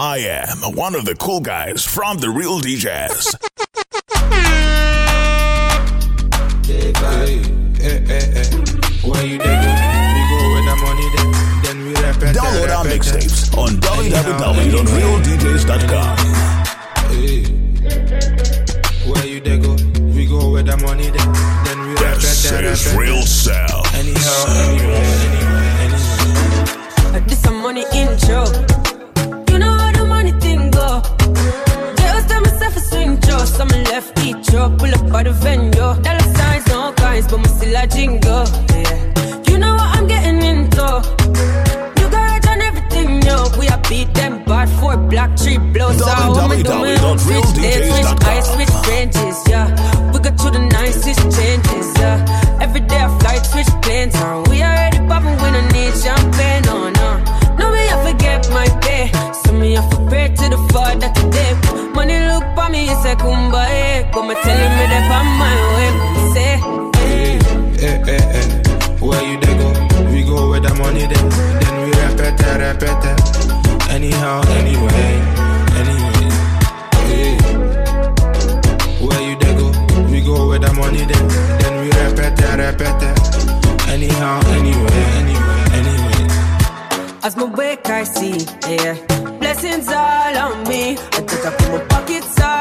I am one of the cool guys from the Real DJs. Download our mixtapes on www.realdjs.com. Hey. Where you dig We go with the money then, then we This is Real Sound. Anyhow, anyway, anyway, anyway. This some money intro. You up, pull up by the venue. Dollar signs, no kinds, but me still a jingle. Yeah. You know what I'm getting into. You got on everything, yo. We a beat them bad for black tree blows. So when me do my own switch, they switch, I switch ranges, yeah. Eh. me, it's a kumbaya. Come and telling me that I'm my way. Say, Hey, hey, hey, hey. Where you dey go? We go with the money then, then we repeat it, repeat it. Anyhow, anyway, anyway. Hey. Where you dey go? We go with the money then, then we repeat it, repeat it. Anyhow, anyway, anyway, anyway. as my wake I see, yeah. Blessings all on me. I take up my pockets all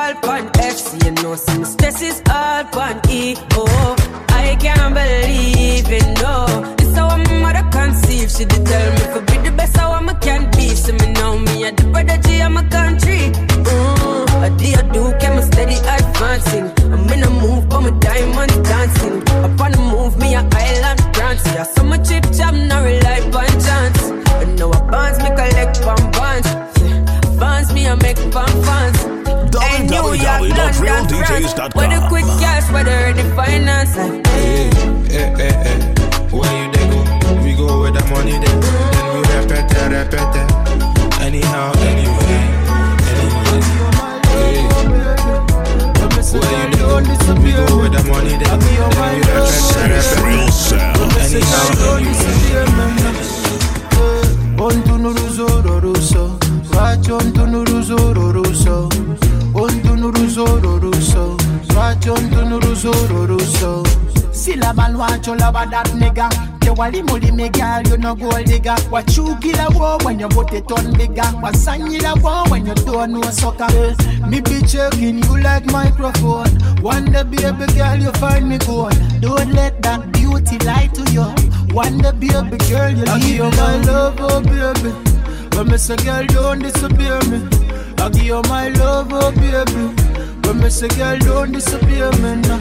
on FC. You know, some stress is all on E. Oh, I can't believe it, no. This how my mother conceive. She did tell me for be the best how I can be. So me know me, I the G, I'm a country. Mm, I do, I do, can steady advancing. France. Where the quick cash, where the ready finance. Eh, hey, eh, eh, hey, hey, hey. Where you dey go? We go with the money then, then we repeat it, repeat it. Anyhow, anyway, anyway. Hey. Where you dey go? We go with the money then, then we repeat it, This is repeat Real Sound. Anyhow, anyway. Ontunuruzo Racho ontunuruzo ruso Ontunuruzo ruso Racho ontunuruzo ruso Sila man want you love a that nigga. Ke wali muli me girl you no gold digger What you kill a war when you put it on bigger What sign you a war when you don't know sucker eh, Me be checking you like microphone. One day baby girl you find me gold Don't let that beauty lie to you. One day baby girl you leave you my love oh baby. When me say girl don't disappear me. I give you my love oh baby When me say girl don't disappear me now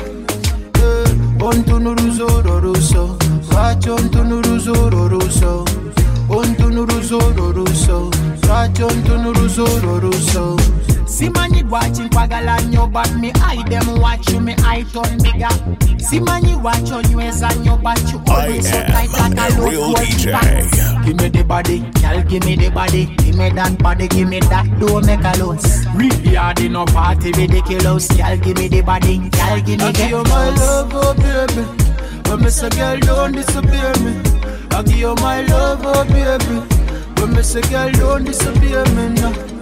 ontunuruzo ruso Racho ontunuruzo ruso ontunuruzo ruso Racho ontunuruzo ruso watching kwagala nnyo but me eye them watch you me eye turn bigger Simanyi watch onyweza nnyo but you I always so tight am like a a real DJ. Give me the body, girl, give me the body. Give me that body, give me that, don't make a loss. Really hard in a party, ridiculous. Girl, give me the body, girl, give me I the give you my love, oh baby. When me say girl, don't disappear me. I give you my love, oh baby. When me say girl, don't disappear me now.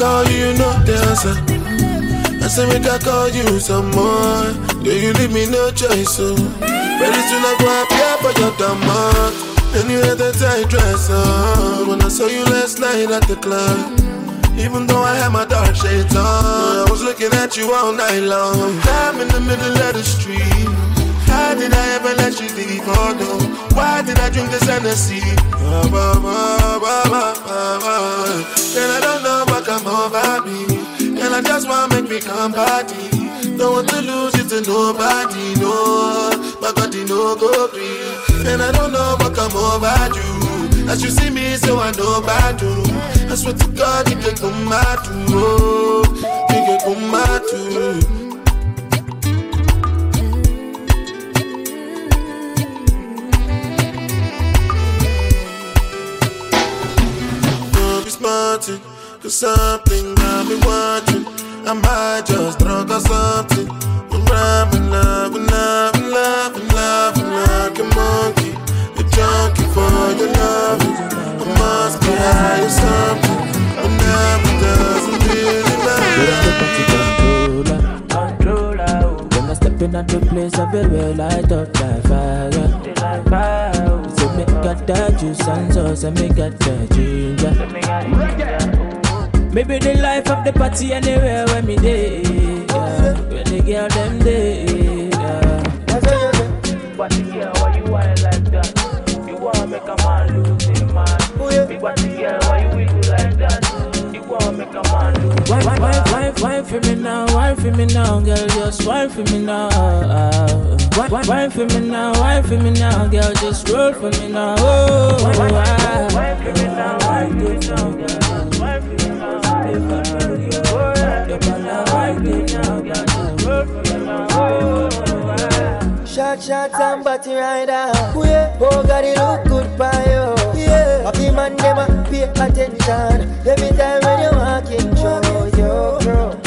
Call you, know answer. I say make I call you some more. Yeah, you leave me no choice, so Very soon I go appear for your demand. And you had that tight dress on When I saw you last night at the club Even though I had my dark shades on I was looking at you all night long I'm in the middle of the street How did I ever let you leave? Oh no Why did I drink this Hennessy? And I don't know what come over me And I just wanna make me come party. Don't want to lose it to nobody, no. My body no go free. And I don't know what come over you As you see me, so I know about you. I swear to God, you can come out to. You can come out too Don't be smarting, cause something got me watching. I might just drunk or something. I'm rhyming, love, and love, and love, and love, and like a monkey. A junkie for your love. I must be high or something. But never doesn't really matter. controller. Oh. When I step in at the place, I feel well light up like fire. So me got that juice and sauce, and me got that ginger. Maybe the life of the party anywhere where me day. Yeah. When the girl them day. Yeah. But the girl, why you whine like that? You wanna make a man lose his mind. Oh, Big body girl, why A man lose Wine, wine, wine, for me now, wine for me now, girl, just wine for me now. Wine, wine, wine for me now, wine for me now, girl, just roll for me now. Oh, wine, wine, wine for me now, wine for me now, girl, wine for me now. Oh. Oh. Shot, shot, and body rider. Yeah. Oh, God, it look good by you. Yeah. Happy man, them a pay attention. Every time when you walking through, yo, bro.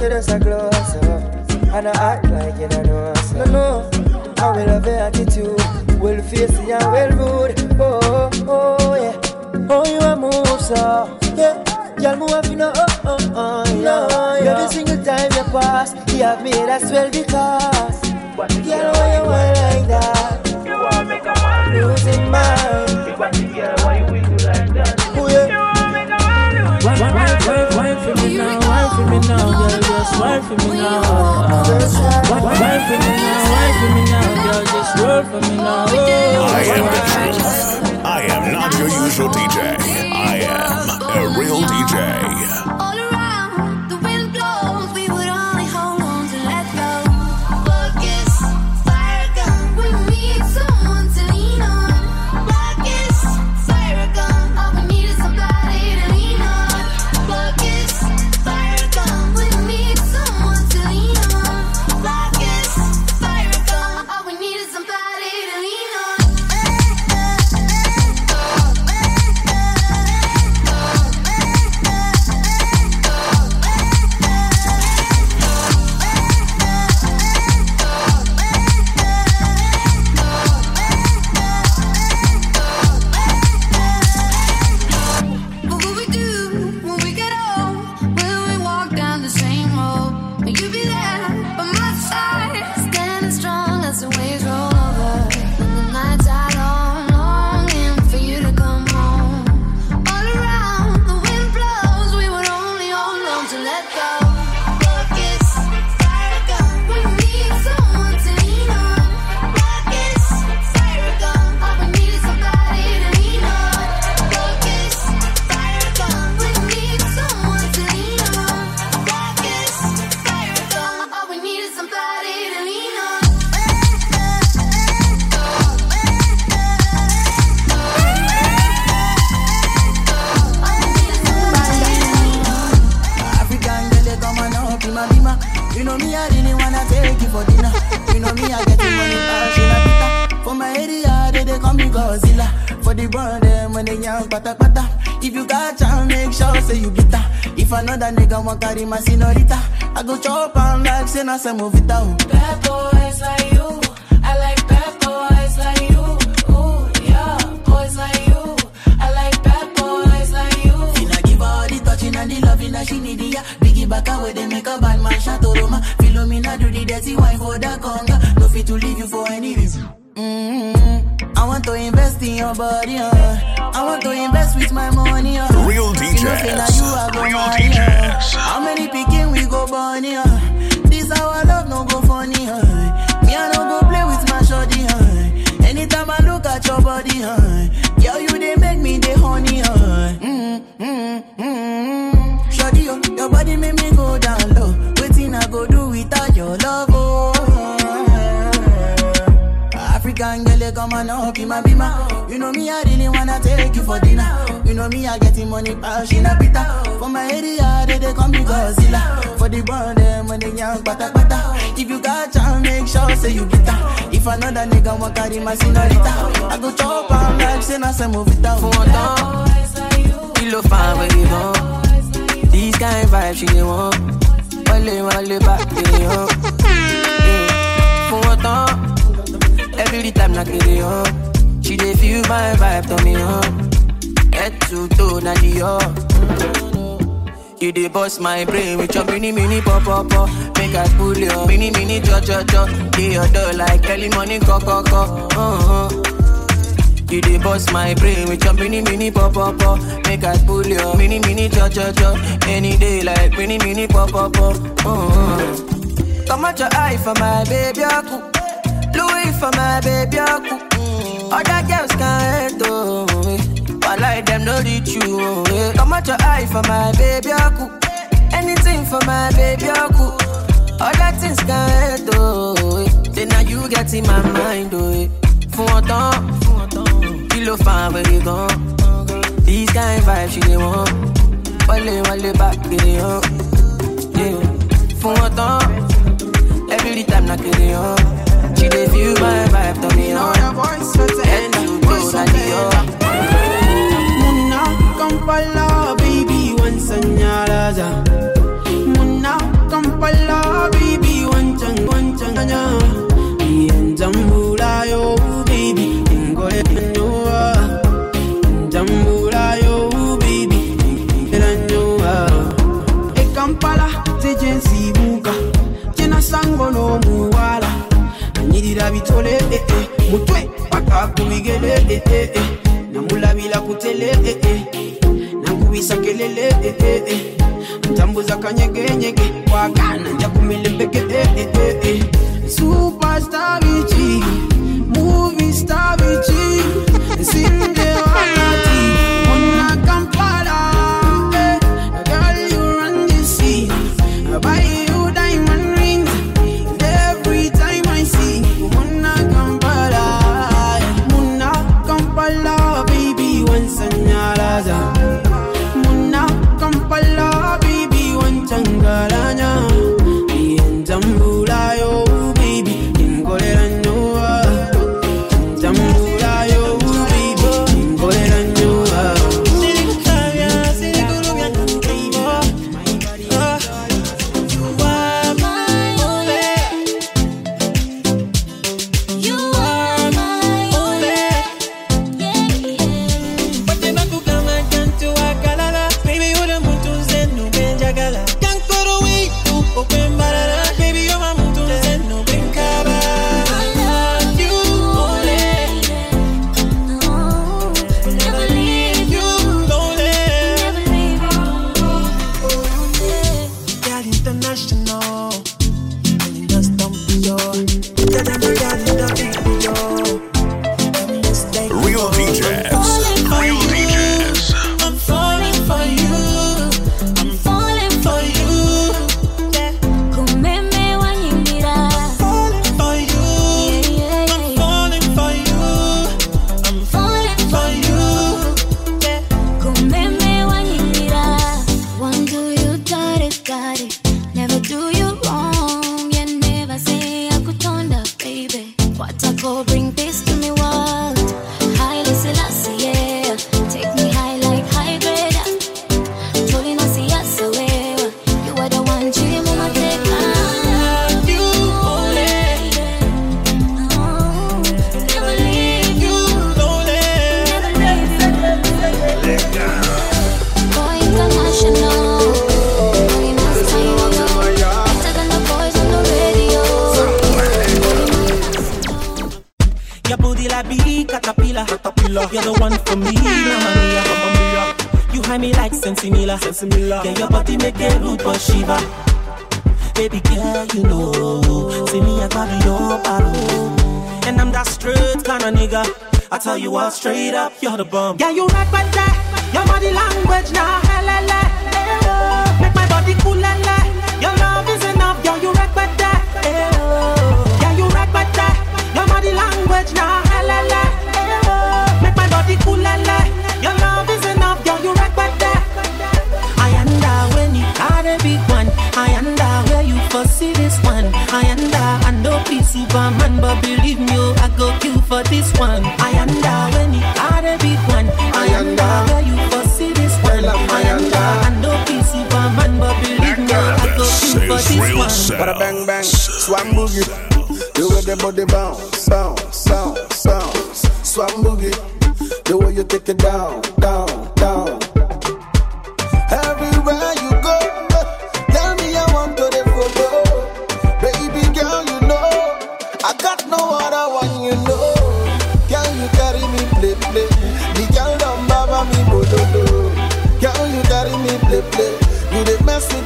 You just a close up. And I act like you don't know us. No, no. I will have your attitude. Well facing and well rude. Oh, oh, yeah. Oh, you a move, so. Yeah. Y'all move up, you know, oh, oh, oh, yeah. Every single time you pass, you have made us well because. Girl, why you want like that? You wanna make a man lose Losing mind. Big body girl, why you for me now, girl, just wine for me now. Wine for me now, wine for me now, girl, just roll for me now. I am the truth. I am not your usual DJ. I am a real DJ. Carry my senorita, I go chop and like say na some movie Another nigga want carry my senorita, I go chop and like say na say move it down. For Kilo fine where you go. These kind vibes she dey want. Wale wale back they on. Fún wọn tán. Every time na kere on. She dey feel my vibe turn me on. Head to toe na the up. You dey bust my brain with your mini mini pop pop pop. Make I pull your mini mini cho cho cho. Dey your door like early morning co co co. Uh-huh. You dey bust my brain with your mini mini pop pop pop. Make I pull your mini mini cho cho cho. Any day like mini mini pop pop pop. Uh-huh. Come out your eye for my baby aku. Louis for my baby aku. Other girls can't oh. eh. But like them no reach you eh. Come out your eye for my baby aku. Anything for my baby aku. Other things can't hate oh. Then now you get in my mind oh. eh. Fún wọn tán. Kí ló fa wèrè gan? These kind vibes she dey want. Wọlé wọlé bá kiri hàn. Fún wọn tán. Every time na kiri hàn. She dey feel my vibe turn me on. Head to toe na the up. Muna Kampala, baby, one sanyaraja. Muna one changanya. Jambula yo, baby, eh eh. Eh eh eh. eh, eh. ntambuza kanyegenyege wagana nja kumila embege eh, eh, eh,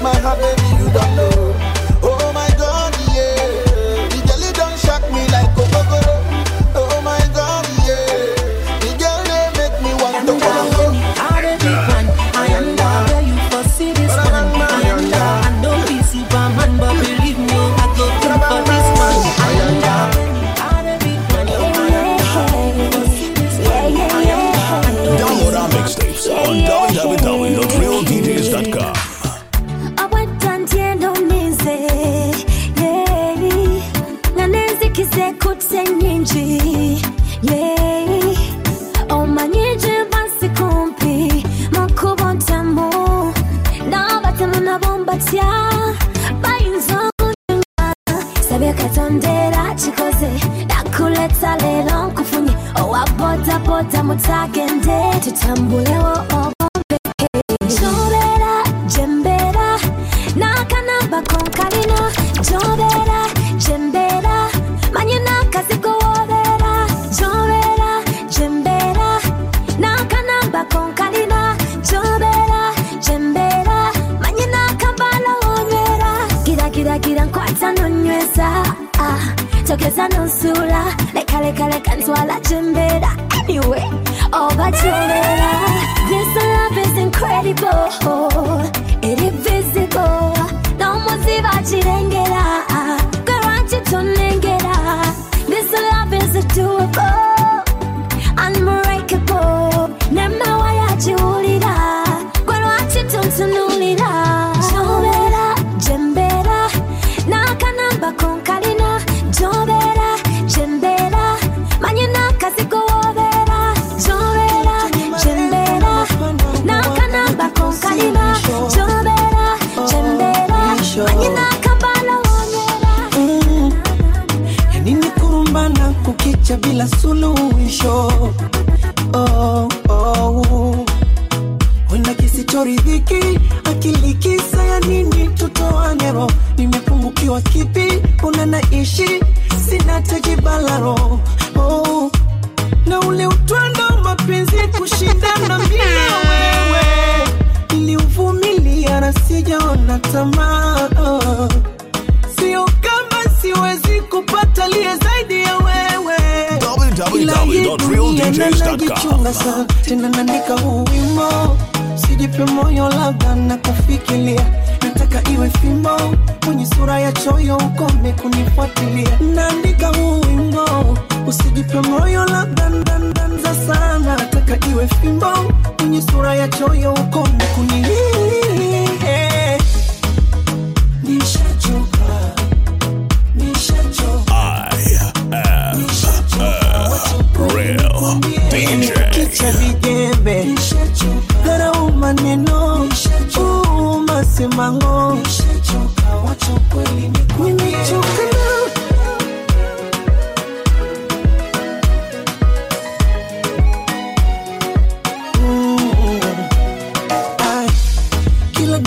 my heart, baby,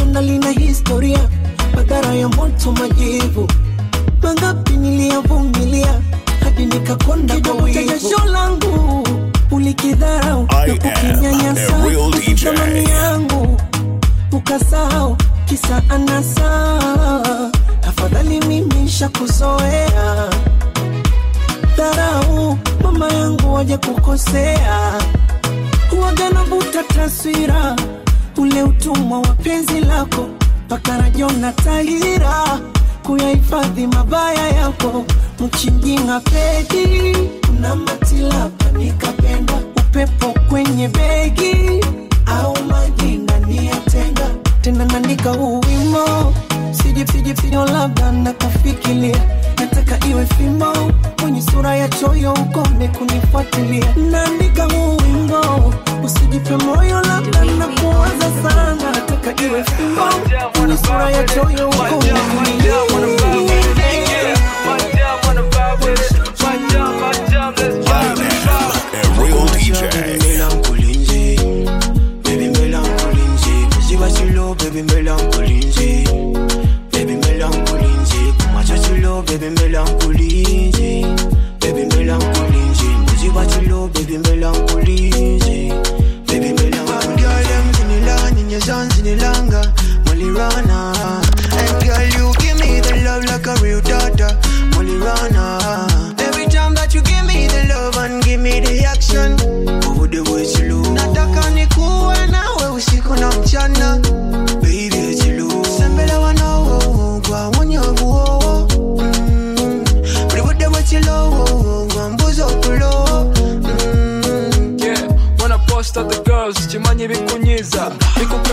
kila lina historia madhara ya moto majivu. Mangapi niliyavumilia hadi nikakonda kwa wivu. jasho langu ulikidharau na kukinyanyasa am a real DJ. thamani yangu. Ukasahau kisa anasa Tafadhali mimi shakuzoea dharau mama yangu waje kukosea huwaga navuta taswira ule utumwa wa penzi lako mpaka rajona tahira kuyahifadhi mabaya yako. Mchinjinga pedi na matilapa nikapenda. Upepo kwenye begi au maji ndani ya tenga. Tena naandika huu wimo sijipsijipsijo labda na kufikiria nataka iwe fimbo kwenye sura ya choyo ukome kunifuatilia naandika huu wimbo usijipe moyo labda na kuwaza sana nataka iwe fimbo kwenye sura ya choyo ukome A real DJ. Baby melancholy, Ziba chilo, baby melancholy, baby melancholy, chilo, baby melancholy, baby melancholy, Ziba chilo, baby melancholy, baby melancholy. Girl, them zinila, ninya zan zinilanga, Molirana. And girl, you give me the love like a real daughter, Molirana. Every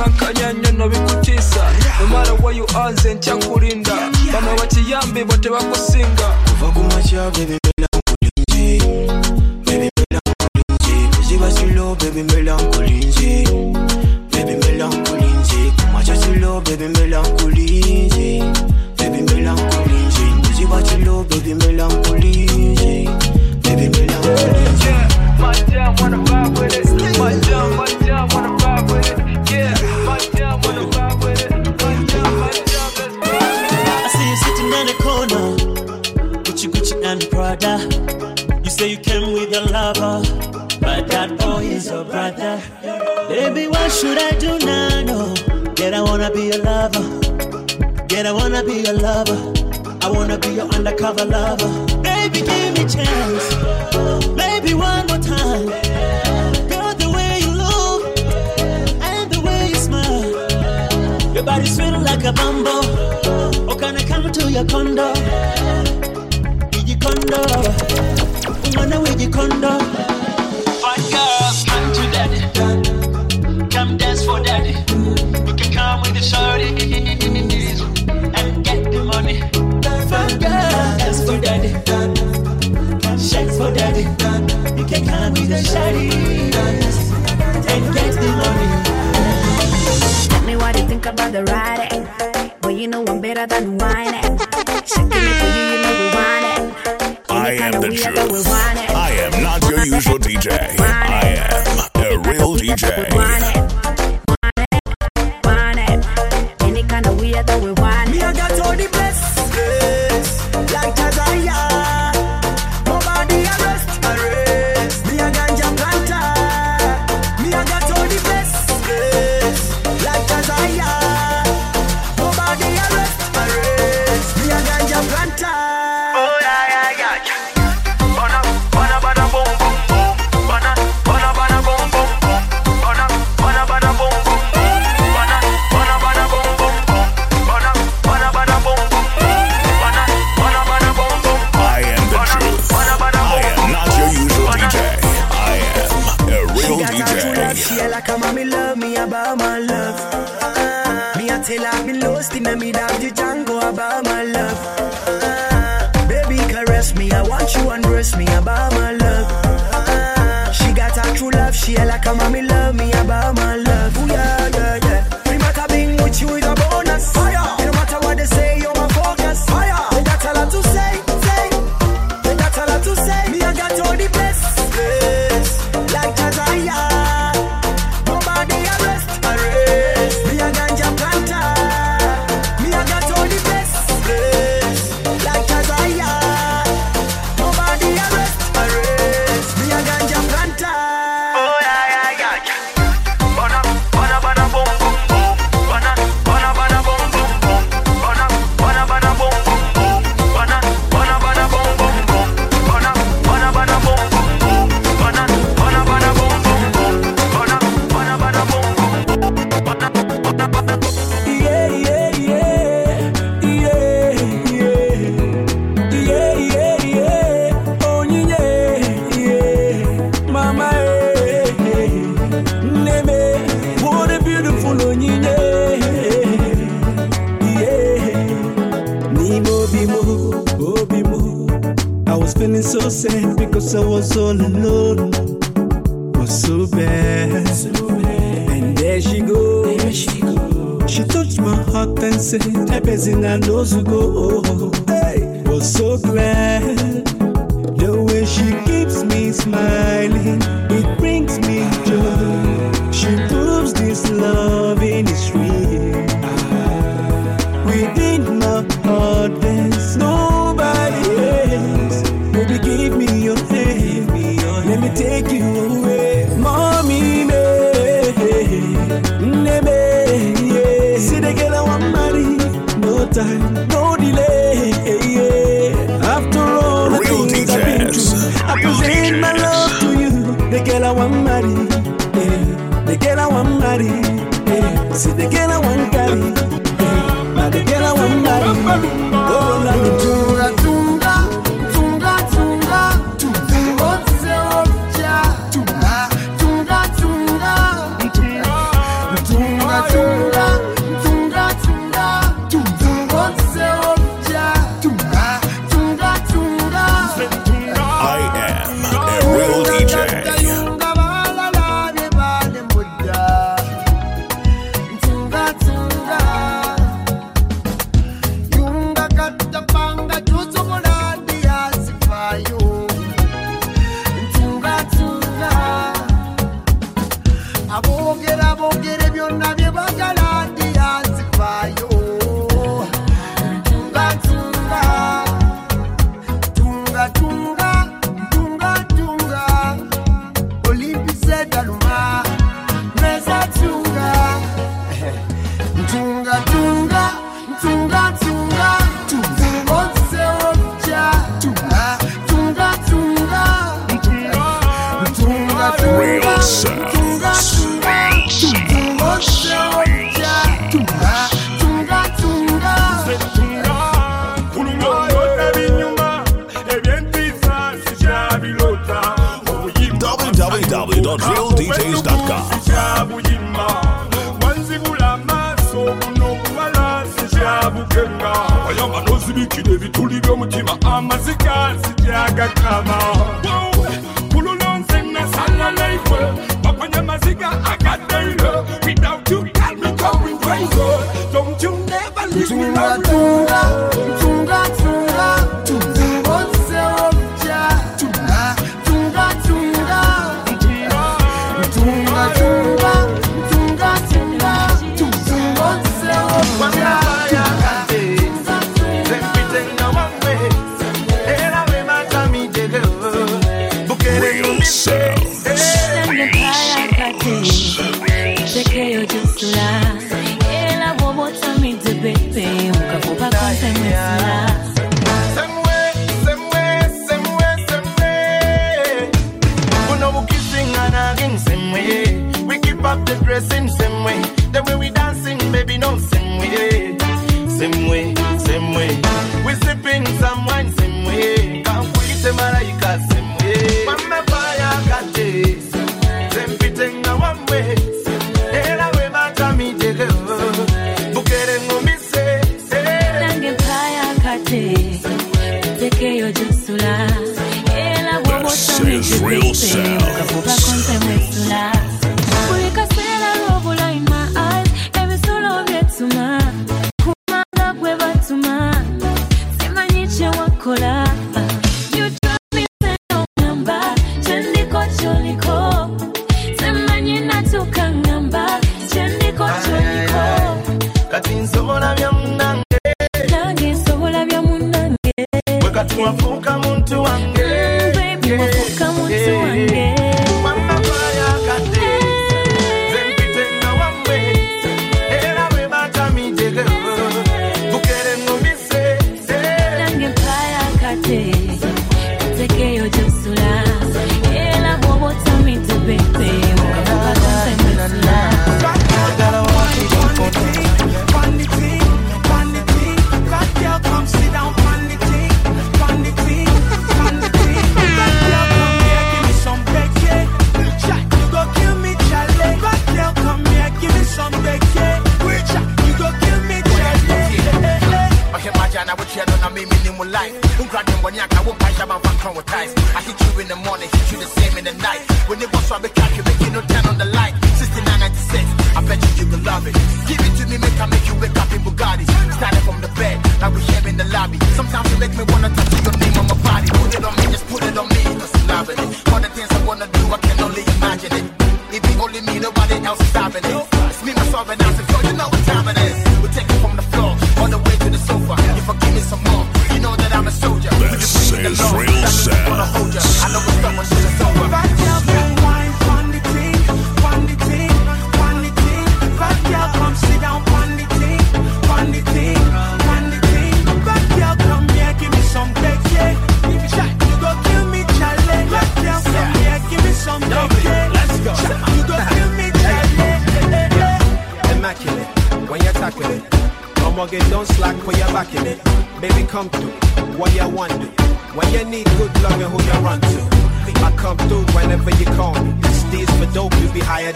bikukankanya nnyo no bikutiisa no matter where you are nze nkyakulinda bano bakiyambi bo tebakusinga kuva kumacha baby melancholy, baby melancholy, ziba chilo, baby melancholy, baby melancholy, kumacha chilo, baby melancholy, baby melancholy, ziba chilo, baby melancholy, baby melancholy. My wanna vibe with it. What should I do now? No. Yet I wanna be a lover. Yet I wanna be a lover. I wanna be your undercover lover. Baby, give me chance. Maybe one more time. Girl, the way you look and the way you smile. Your body's feeling like a bumble. Oh, can I come to your condo? With your condo. Wanna with your condo. and we go and the what you think about the but you know I'm better than whining. It we want it. I am the truth. I am not your usual DJ. I am a real DJ.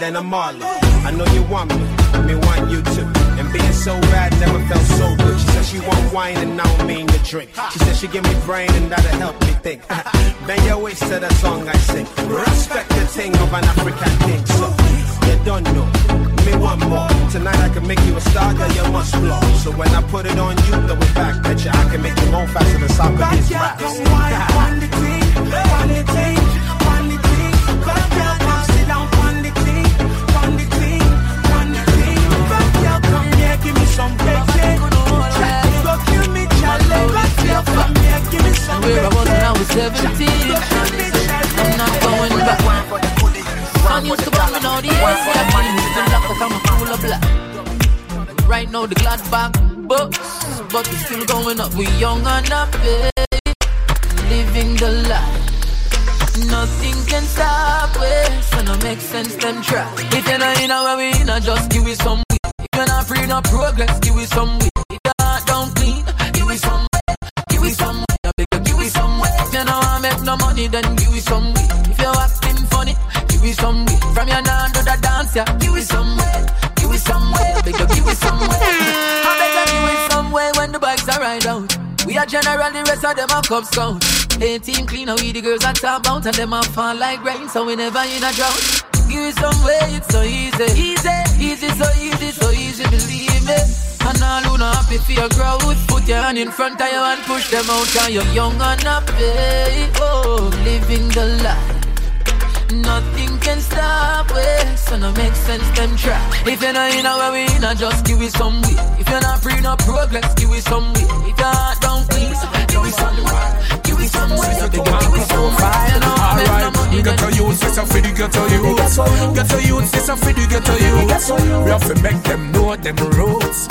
Than a Marley. I know you want me, me want you too. And being so bad never felt so good. She said she want wine and I don't mean to drink. She said she give me brain and that'll help me think. Bend your waist to the song I sing. Respect the thing of an African king. So you don't know. Me one more. Tonight I can make you a star, girl, you must blow. So when I put it on you, throw it back at you. I can make you move faster than Socrates raps. Where I was when I was 17. I'm not going back. Sun used to come in all the years. I feel used to lock up, I'm a cooler black. Right now, the glad back books, but it's still going up. We young and happy, living the life. Nothing can stop us, so no make sense them try. If you're not in a way, we in a just give it some you're not free, no progress, give it some heart don't clean, give it some. Give it some way, give it some way. If you don't want make no money, then give it some way. If you're acting funny, give it some way. From your nan to the dance, yeah, give it some way. Give it some way, I give it some way. I you, give it some way when the bikes are ride out. General, the rest of them a come scout. Hey, team clean, we the girls at top out, and them a fall like rain, so we never in a drought. Give it some way, it's so easy. Easy, easy, so easy, so easy, believe me. And all who not happy for your crowd, put your hand in front of you and push them out, cause you're young and happy. Oh, living the life. Nothing can stop us, so no make sense them try. If you're not in our way, not just give it some way. If you're not free, no progress, give it some way. If you're heart down, please, give it some way. Give it some way, give it some way. You know, make Get youth, it's a for the get a youth. Get youth, it's a for the get. We have to make them know what them roots.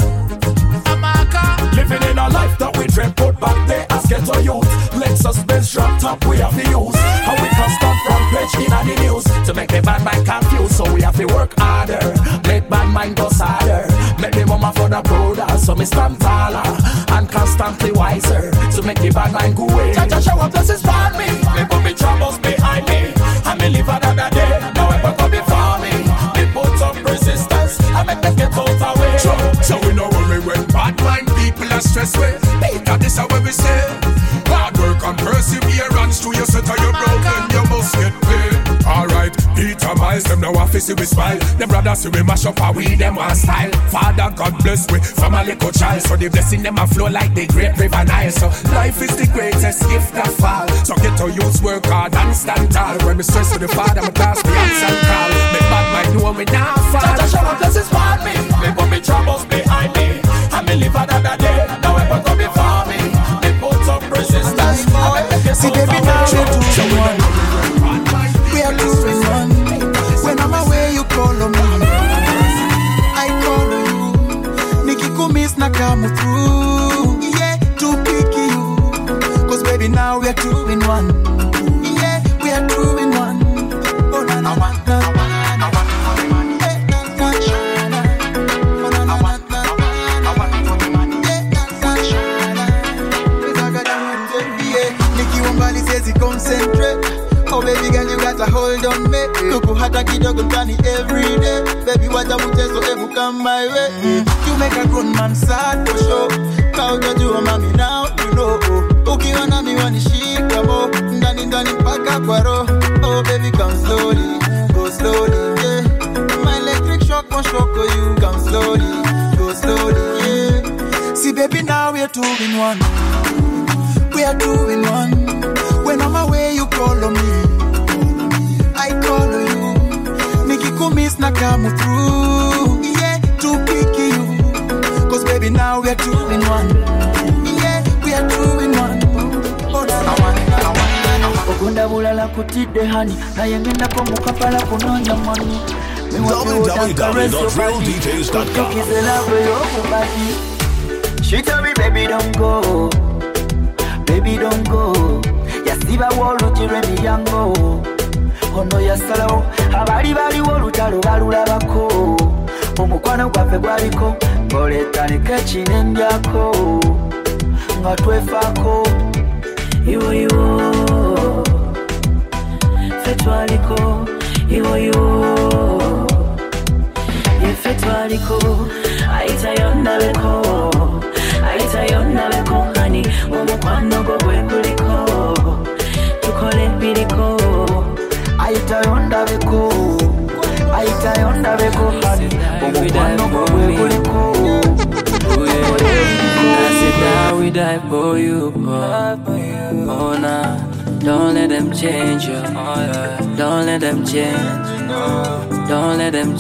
Living in a life that we dream put back there as get a youth. Lexus Benz drop top we have to use. How we can stop front page in the news to make the bad mind confused. So we have to work harder, make bad mind go harder. Make the mama for the brother, so me stand taller and constantly wiser to make the bad mind go away. Cha cha shower blessings for me, me put me troubles behind me, and me live another day. No weapon come before me. Me put up resistance, I make them get out away. So, so we know worry when bad mind people are stressed with. Peter, this is what we say. Peter Miles, them now office we smile. Them brothers see we mash up our we them one style. Father God bless we from a little child. So the blessing them a flow like the great river Nile. So life is the greatest gift that fall. So get to use work hard and stand tall. When me stress to the father, me class me ask and call. Make bad mind know me now fall. Cha shower blessings for me. Me put me troubles behind me. And me live another day. Now weapon come before me. Me put up resistance. I make them get See, out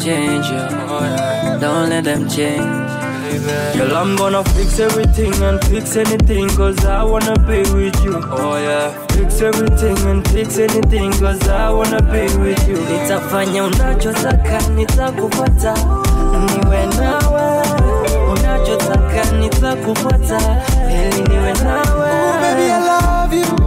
change you, oh, yeah. Don't let them change. Girl, I'm gonna fix everything and fix anything Cause I wanna be with you Oh yeah Fix everything and fix anything Cause I wanna be with you Nitafanya unachotaka nitakufuata Niwe nawe Unachotaka nitakufuata Ili niwe nawe Oh, baby, I love you.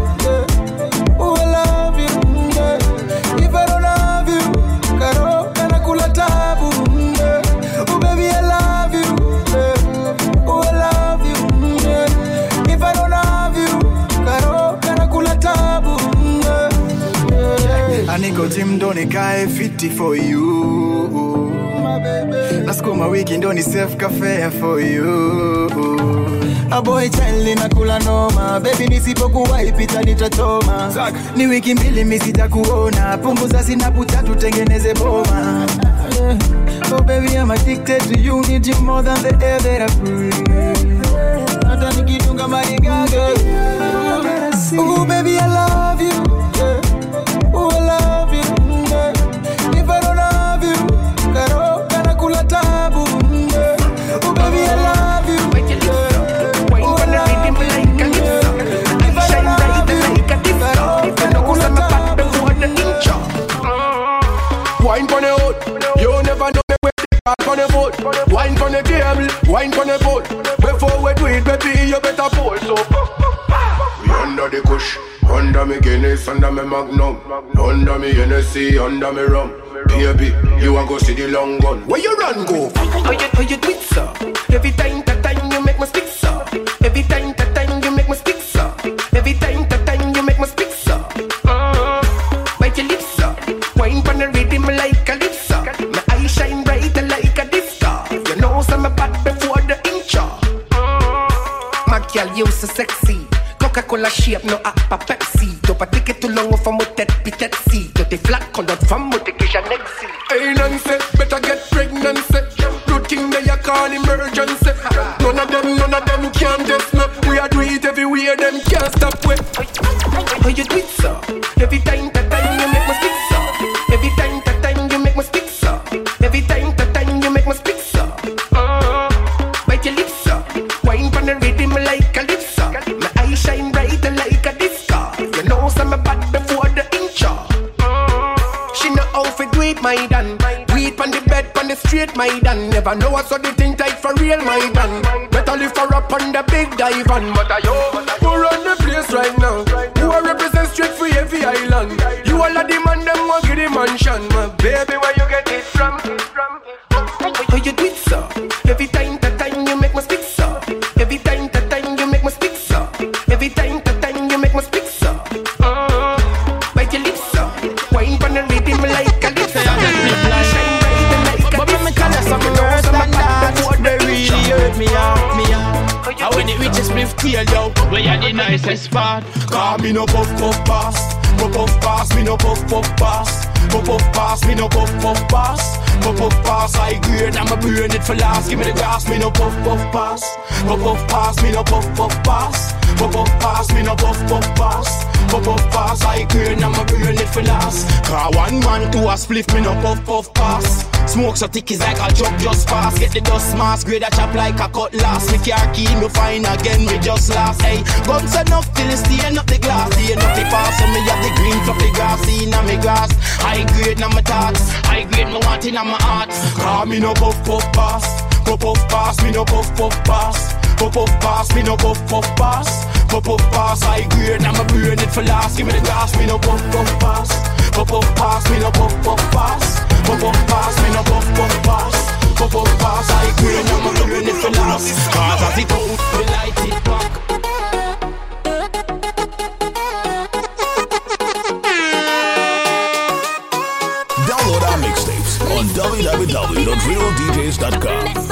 Gym ndo nikae fiti for you. Nasukuma wiki ndo ni safe cafe for you. Aboy chali na kula noma. Bebi nisipokuwa ipita nitatoma. Ni wiki mbili misitakuona punguza sinapu tutengeneze boma. Oh baby I'm addicted to you. Need you more than the air that I breathe. Hata nikidunga marigaga. Oh baby I love the table, wine on the boat. Before we do it, baby, you better pull. So we under the kush, under me Guinness, under me Magnum, under me Hennessy, under me rum. Baby, you a go see the long gun. Where you run go? How you, how you do it, sir? Every time, Coca-Cola shape, no ah, appa Pepsi. Never know what's so the thing tight for real, my dan. Better lift her up on the big dive and but I yo, me no puff puff pass, puff puff pass, me no puff puff pass, puff puff pass, me no puff puff pass, puff puff pass. I grade, I'ma burn it for last. Give me the gas, me no puff puff pass, puff puff pass, me no puff puff pass, puff puff pass, me no puff puff pass, puff puff pass. I grade, I'ma burn it for last. Car one man to a spliff, me no puff puff pass. Smoke so thick is like a job just pass. Get the dust mask, grade a chop like a cutlass. Me car key, me find again, me just last. Hey, guns enough till it stain up the glass. Stain up the pass, so me have the green the grass. In a me grass, high grade na my thoughts. High grade me want in my heart. Call me no puff puff pass. Puff puff pass, me no puff puff pass. Puff puff pass, me no puff puff pass. Puff puff pass, high grade, I'ma burn it for last. Give me the gas, me no puff puff pass. Puff puff pass, me no puff puff pass. Puff puff pass, me no puff puff pass. Puff puff pass, high grade, I'ma burn it for last. Cause as it out, we light it back. Download our mixtapes on www.realdjs.com.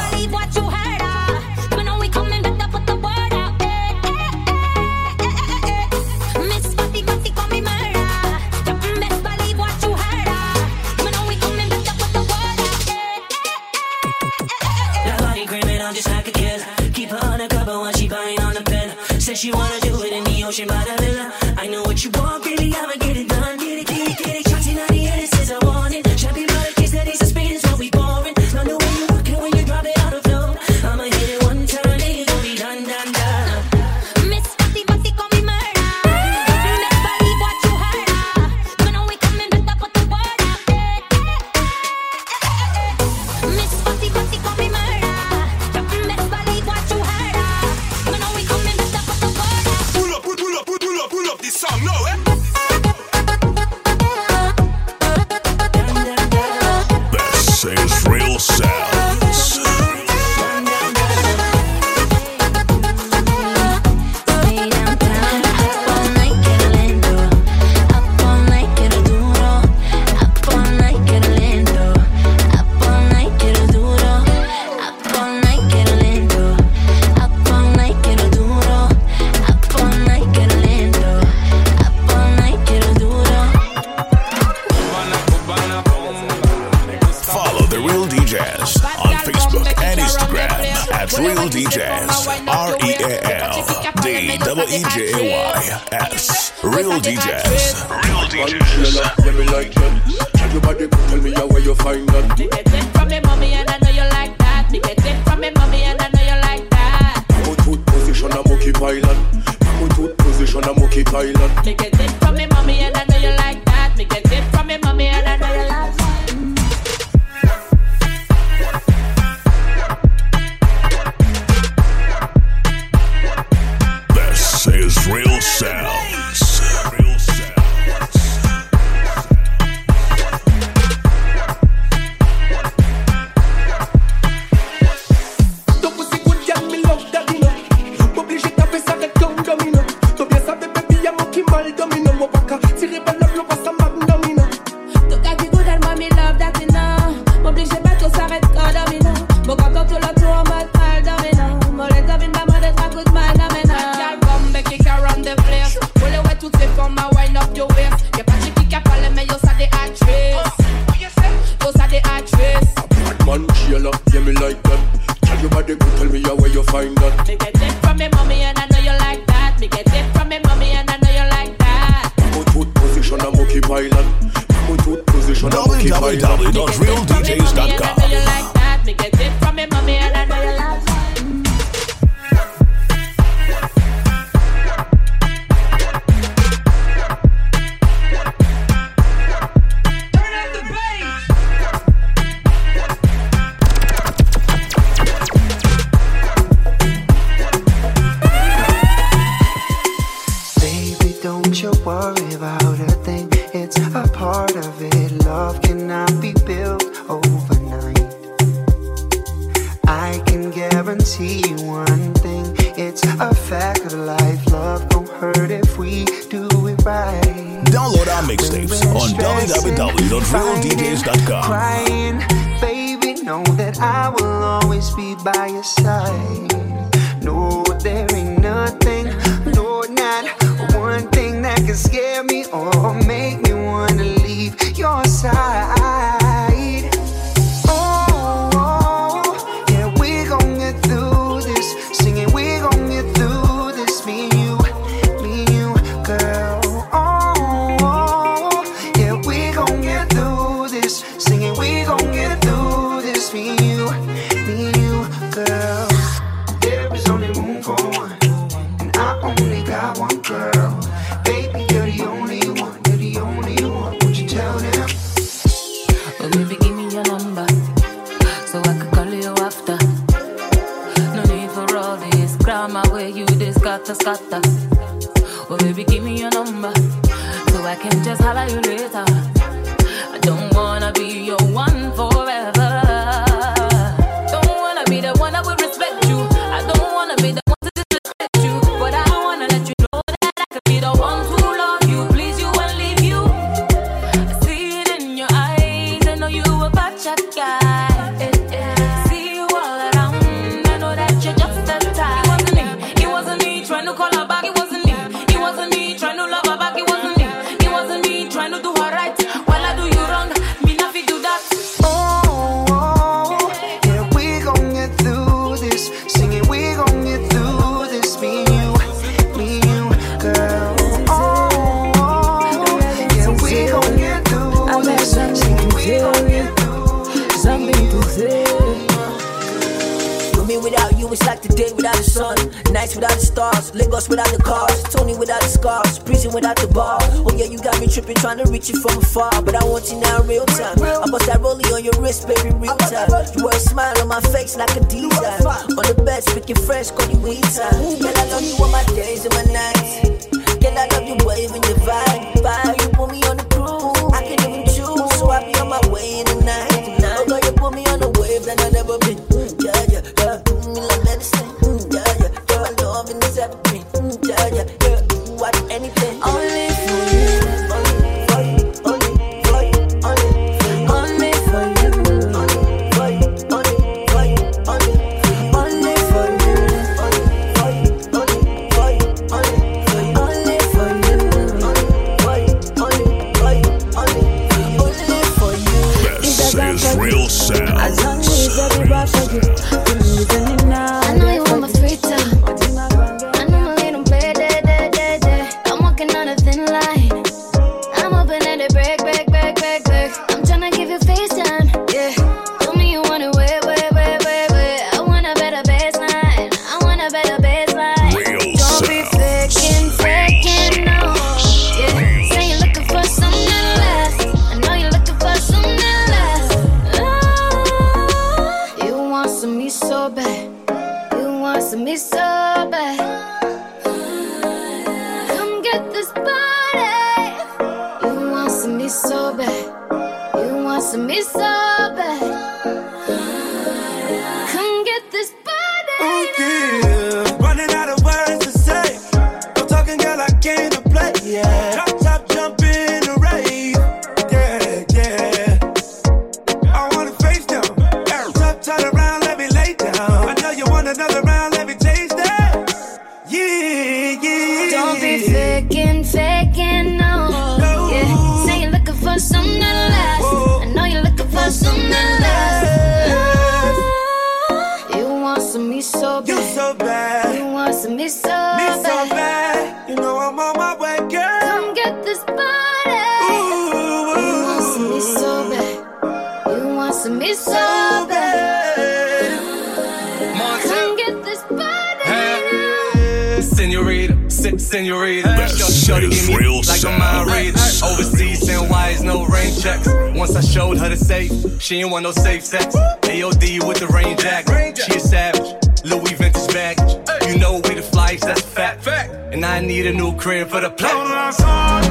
Senorita, se- senorita. This Shorty is give me real like a mind reader. Overseas, saying why is no rain checks. Once I showed her the safe, she ain't want no safe sex. AOD with the rain jacket. She a savage. Louis vintage baggage. You know we the flies, that's a fact. And I need a new crib for the Nicolas play. Zone.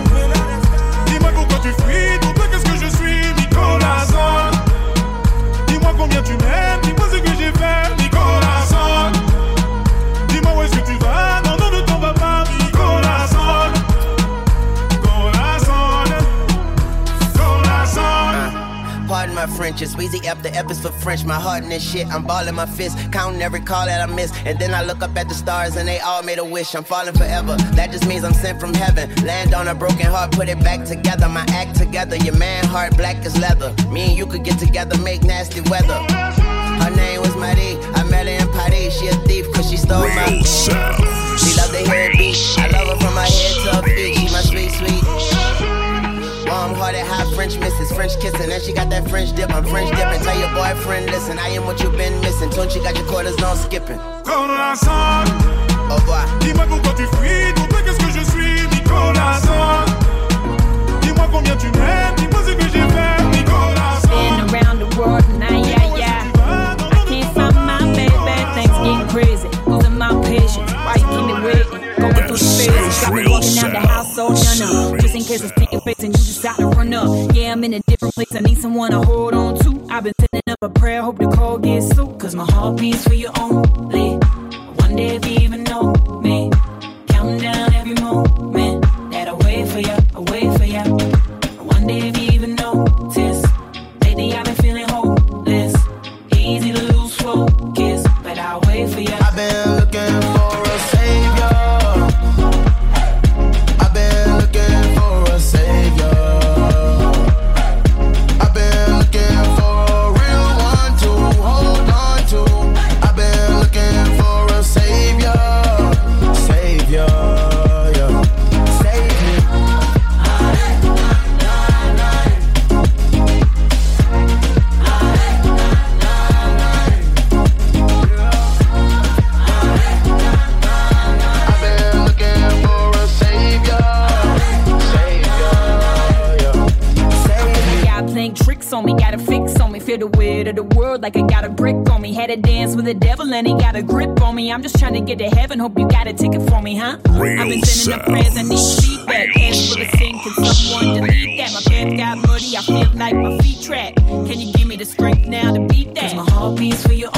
Dis-moi pourquoi tu fuis, pour toi qu'est-ce que je suis, Nicolas Dis-moi combien tu m'aimes, my French, it's Weezy F, the F is for French. My heart in this shit, I'm balling my fist, counting every call that I miss. And then I look up at the stars and they all made a wish. I'm falling forever, that just means I'm sent from heaven. Land on a broken heart, put it back together. My act together, your man heart black as leather. Me and you could get together, make nasty weather. Her name was Marie, I met her in Paris. She a thief cause she stole my. She love the head beat. I love her from my head to her feet. She my sweet, sweet. Warm hearted, hot French misses, French kissing, and she got that French dip. I'm French dipping. Tell your boyfriend, listen, I am what you've been missing. Tune, she got your quarters on skipping. Nicolas Zone. Au revoir. Dis-moi pourquoi tu fuis, pour toi qu'est-ce que je suis, Nicolas Zone. Dis-moi combien tu m'aimes, dis-moi ce que j'ai fait, Nicolas Zone. Been around the world, now yeah, yeah. I can't find my baby, things getting crazy. Losing my patience, why you keep me waiting? Going through the phases, got me walking out the house so done up. Just in case I face and you decide to run up. Yeah, I'm in a different place, I need someone to hold on to. I've been sending up a prayer, hope the call gets through. Cause my heart beats for you only. One day if you even know Had to dance with the devil and he got a grip on me. I'm just trying to get to heaven. Hope you got a ticket for me, huh? Real I've been sending up prayers, I need feedback. Hands for the sink, can someone delete that? My pants got muddy, I feel like my feet track. Can you give me the strength now to beat that? Cause my heart beats for you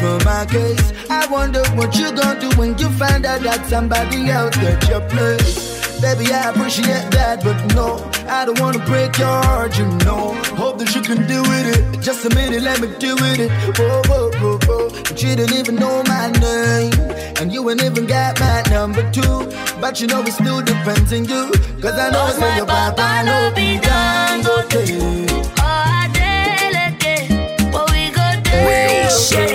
for my case. I wonder what you gonna do when you find out that somebody else got your place. Baby, I appreciate that, but no, I don't wanna break your heart, you know. Hope that you can deal with it. Just a minute, let me deal with it. Whoa, whoa, whoa, whoa. But you didn't even know my name. And you ain't even got my number two. But you know it still depends on you. Cause I know it's my your papa papa, no no be be done. Okay. Oh, Adeleke, what we go do? Real Girl,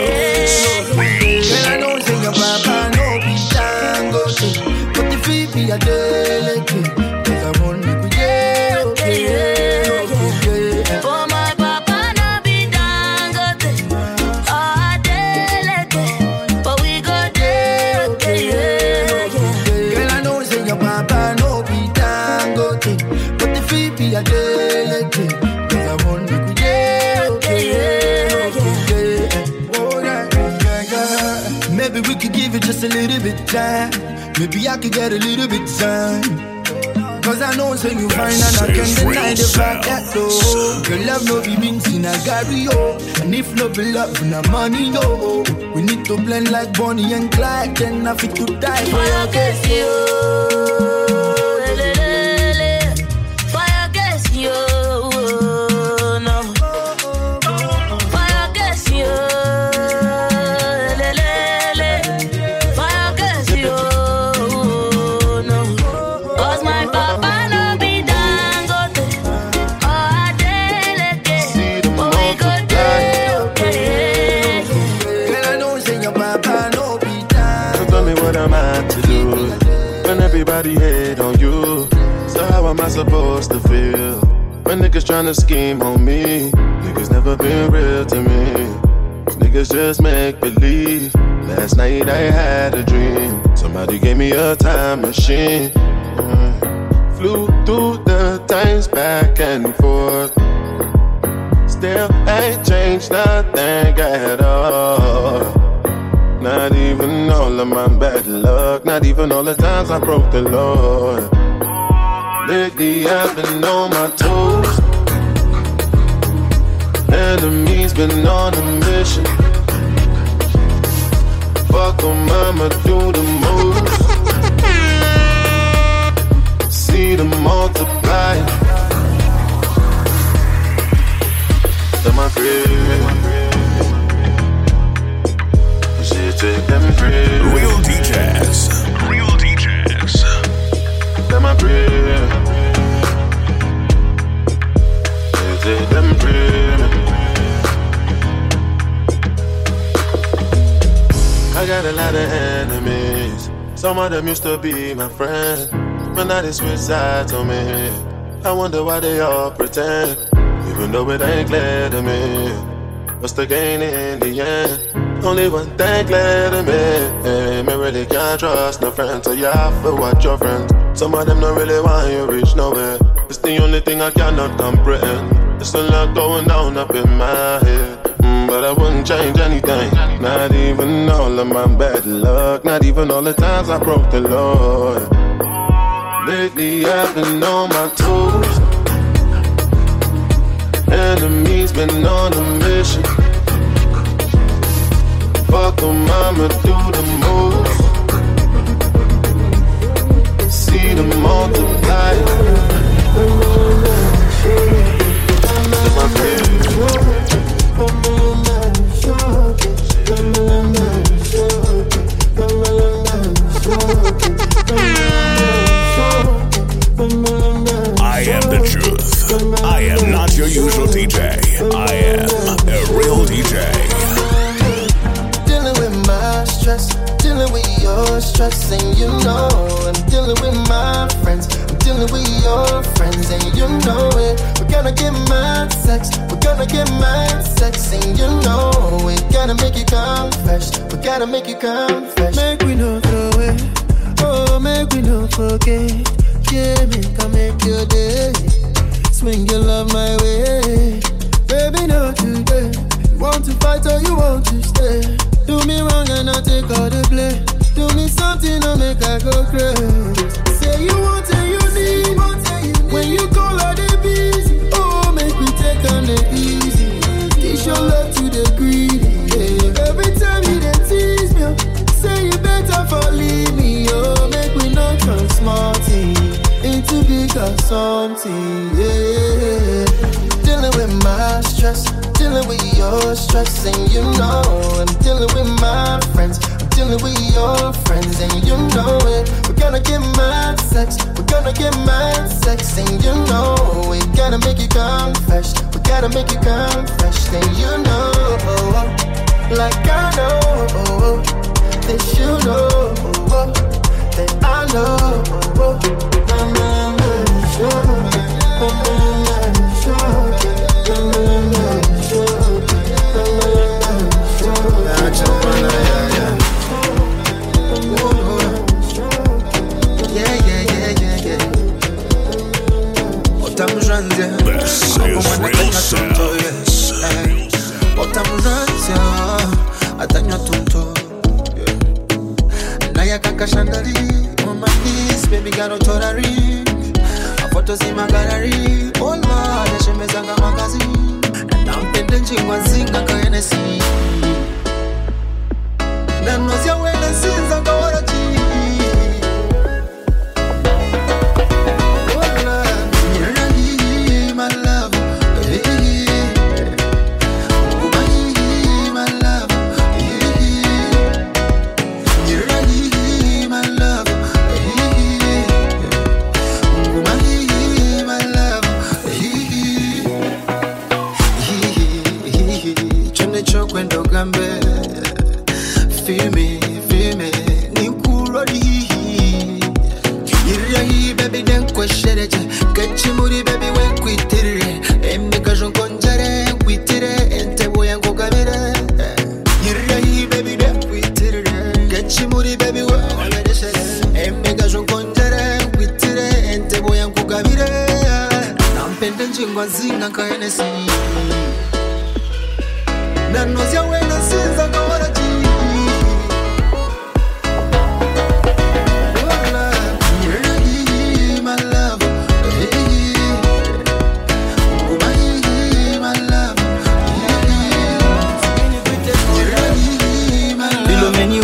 time. Maybe I could get a little bit time. Cause I know say you fine and I can't deny the fact that though Your love no be means in a Gary yo oh. And if no be love na money yo oh. We need to blend like Bonnie and Clyde Then I fit to die for your case yo to feel when niggas tryna scheme on me? Niggas never been real to me. Niggas just make believe. Last night I had a dream. Somebody gave me a time machine. Flew through the times back and forth. Still ain't changed nothing at all. Not even all of my bad luck, not even all the times I broke the Lord. Lately I've been on my toes. Enemies been on a mission. Fuck 'em, I'ma do the most. See them multiply. To my crib. Shit, take them. Real DJs. Real DJs. To my crib. Take them. I got a lot of enemies. Some of them used to be my friends, but now they switch sides on me. I wonder why they all pretend, even though it ain't clear to me. What's the gain in the end? Only one thing clear to me. Me really can't trust no friends, so you have to watch your friends. Some of them don't really want you reach nowhere. It's the only thing I cannot comprehend. There's a lot going on up in my head. Mm, but I wouldn't change anything. Not even all of my bad luck. Not even all the times I broke the Lord. Lately I've been on my toes. Enemies been on a mission. Fuck 'em, I'ma do the most. See them multiply. Usual DJ. I am a real DJ. Dealing with my stress, dealing with your stress, and you know I'm dealing with my friends. I'm dealing with your friends, and you know it. We're gonna get mad sex, we're gonna get mad sex, and you know we gotta make you come fresh. We gotta make you come fresh. Make we no throw it, Oh, make we no forget. Yeah, make I make your day. Swing your love my way. Baby, not today. You want to fight or you want to stay. Do me wrong and I take all the blame. Do me something to make I go crazy. something, yeah. Dealing with my stress, dealing with your stress, and you know I'm dealing with my friends. I'm dealing with your friends, and you know it. We're gonna get mad sex, we're gonna get mad sex, and you know we gotta make you come fresh. We gotta make you come fresh, and you know, like I know that you know that I know. Na, na, na, sure. Na, na, na, sure. Na, na, na, sure. Na, na, na, sure. Yeah, yeah, yeah, yeah, yeah. Utamzanzia This is real sounds. utamzanzia atanywa tunto naye kakashandali omanis baby garotorari afoto zimagarari ola yashemezanga magazi nampende njingwa nzinga kaenesi nanozya wene sinza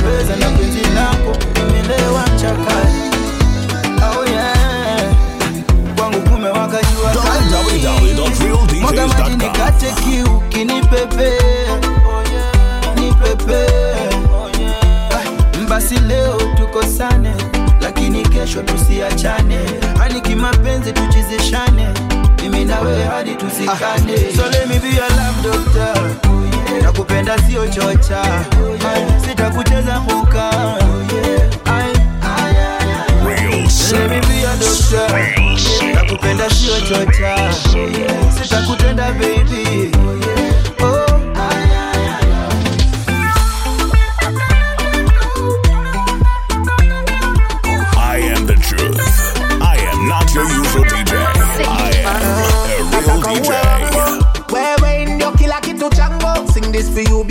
Umeniweza na penzi lako imelewa chakali. Oh yeah. Kwangu kumewaka jua kali. maji nikate kiu kinipepe nipepe basi leo tukosane lakini kesho tusiachane. Hadi kimapenzi tuchizishane mimi nawe hadi tusikane. So let me be your love doctor nakupenda sio chocha. Ay, sitakucheza huka Ay, let me be your doctor. Nakupenda sio chocha. Sitakutenda baby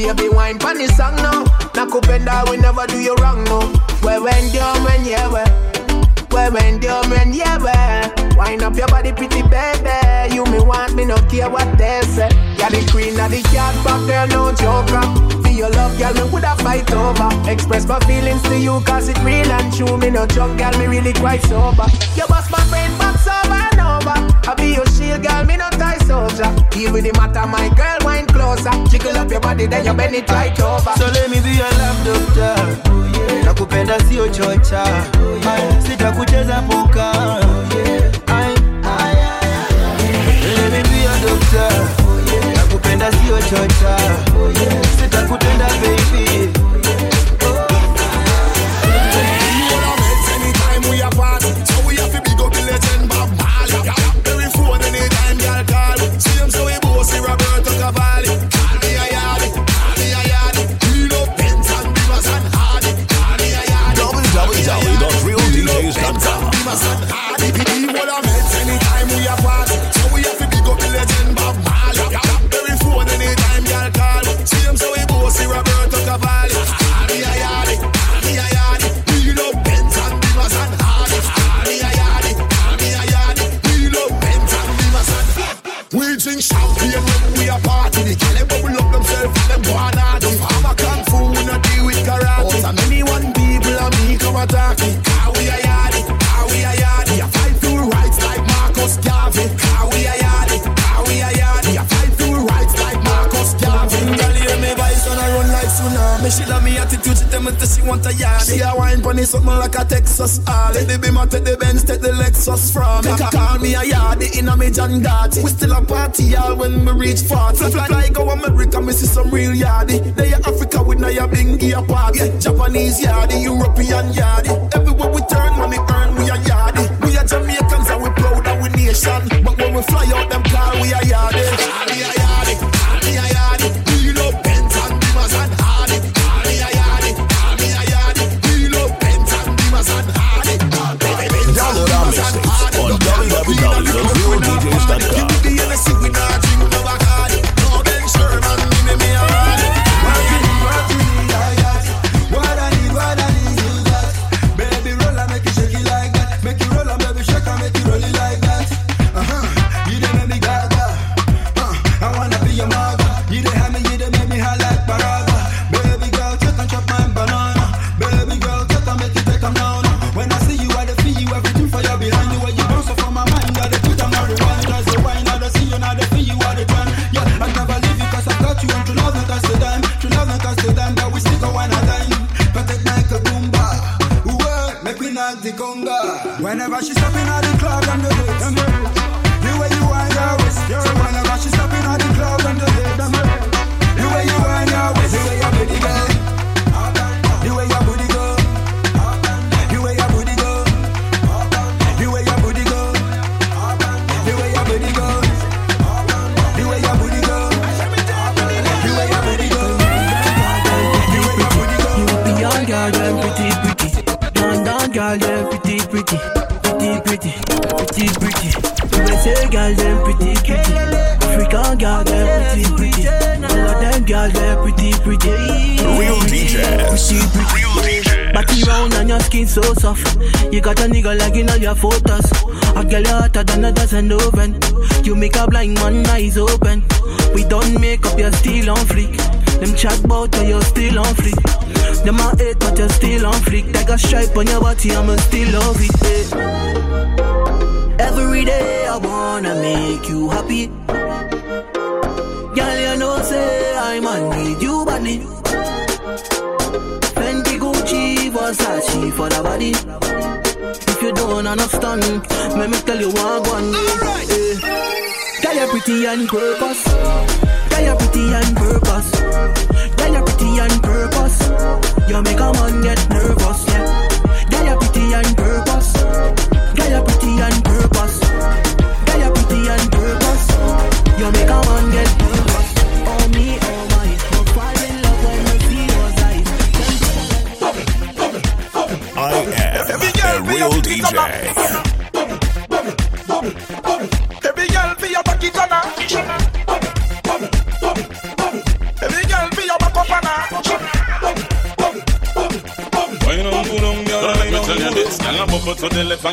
baby wine pan this song now. Nakupenda we never do you wrong no. Wewe ndio mwenyewe Wewe yeah mwenyewe Wind up your body pretty baby. You me want me no care what they say. You're the queen of the yard but girl no joker. For your love girl me woulda fight over. Express my feelings to you cause it real and true. Me no drunk girl me really quite sober. You bust my brain box over and over. I be your shield girl me no soldier. Deal with the matter my girl wine closer. Jiggle up your body then you bend it right over. So let me be your love doctor. Nakupenda sio chocha. Ay, sitakucheza puka. Ay, let me be your doctor. Nakupenda sio chocha. Sitakutenda baby she want a yard. She a wine pon something like a Texas all. Take the Beamer, take the Benz, take the Lexus from me. Call me a yardie in a me John. We still a party y'all when we reach 40. Fly, fly, fly go America, me see some real yardie. They are Africa with Naya Bingy a party. Japanese yardie, European yardie. Your photos. A girl you hotter than a dozen oven. You make a blind man eyes open. We don't make up, you're still on fleek. Them chat bout but you're still on fleek. Them a hate but you're still on fleek. Like a stripe on your body, I'ma still love it. eh. Every day I wanna make you happy. Girl, you know say I man need you badly. Fendi, Gucci, Versace for the body. You don't understand, let me tell you one one. Eh. Girl, you're pretty on purpose. Girl, you're pretty on purpose. Girl, you're pretty on purpose. You make a man get nervous, yeah.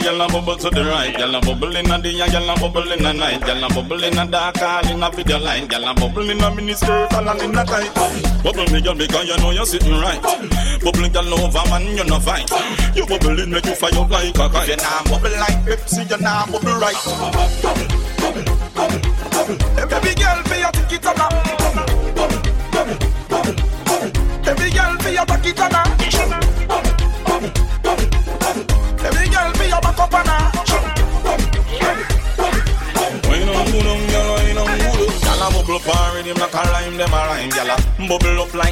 Gyal a bubble to the right. Gyal a bubble in a day gyal bubble in a night. Gyal a bubble in a dark all in a video line. Gyal a bubble in a mini skirt and in a tight. Bubble me, girl, because you know you're sitting right. Bubble girl over man, you no fight. You bubble in make you fire out like a kite. You nah bubble like Pepsi, you nah bubble right.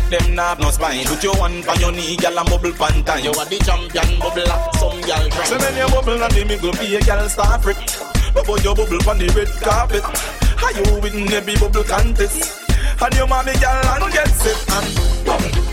Them have no spine. Put your one on your knee, gyal a bubble pan time. You are the champion bubbler, some gyal try. So when you bubble and me go be a gyal star freak. Bubble your bubble on the red carpet. How you win every bubble contest? And your mommy gyal and get set and Every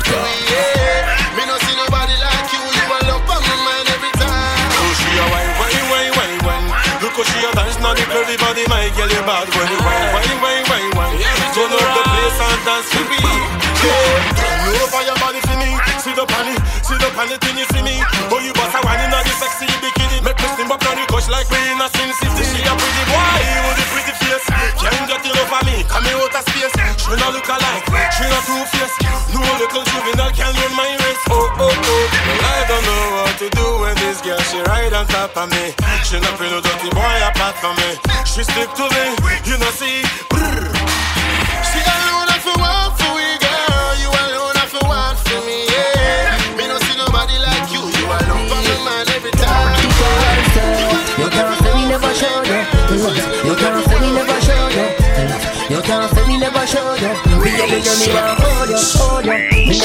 vodka. Me no see nobody like you. You a love on my mind every time. Oh, she a wine, wine, wine, wine, wine. Look how she a dance, now the pretty body, my girl, you bad when you wine, wine, wine, wine, wine. Turn up the place and dance with me. Yeah, turn over your body for me. See the panty, see the panty till you see me. Oh, you boss a wine in the sexy bikini. Make me steam up on you, cause like we in a sin city. She a pretty boy with a pretty face. Can't get it over me, come out of space. She not look alike, she not too. face. dans stick to me, you know, see. She alone, I feel one for you, girl. You alone, I feel one for me, yeah. Me no see nobody like you. You alone for me, man, every time. You can't say me never showed You can't say me never showed You can't say me never showed. Me, me, me, me, me,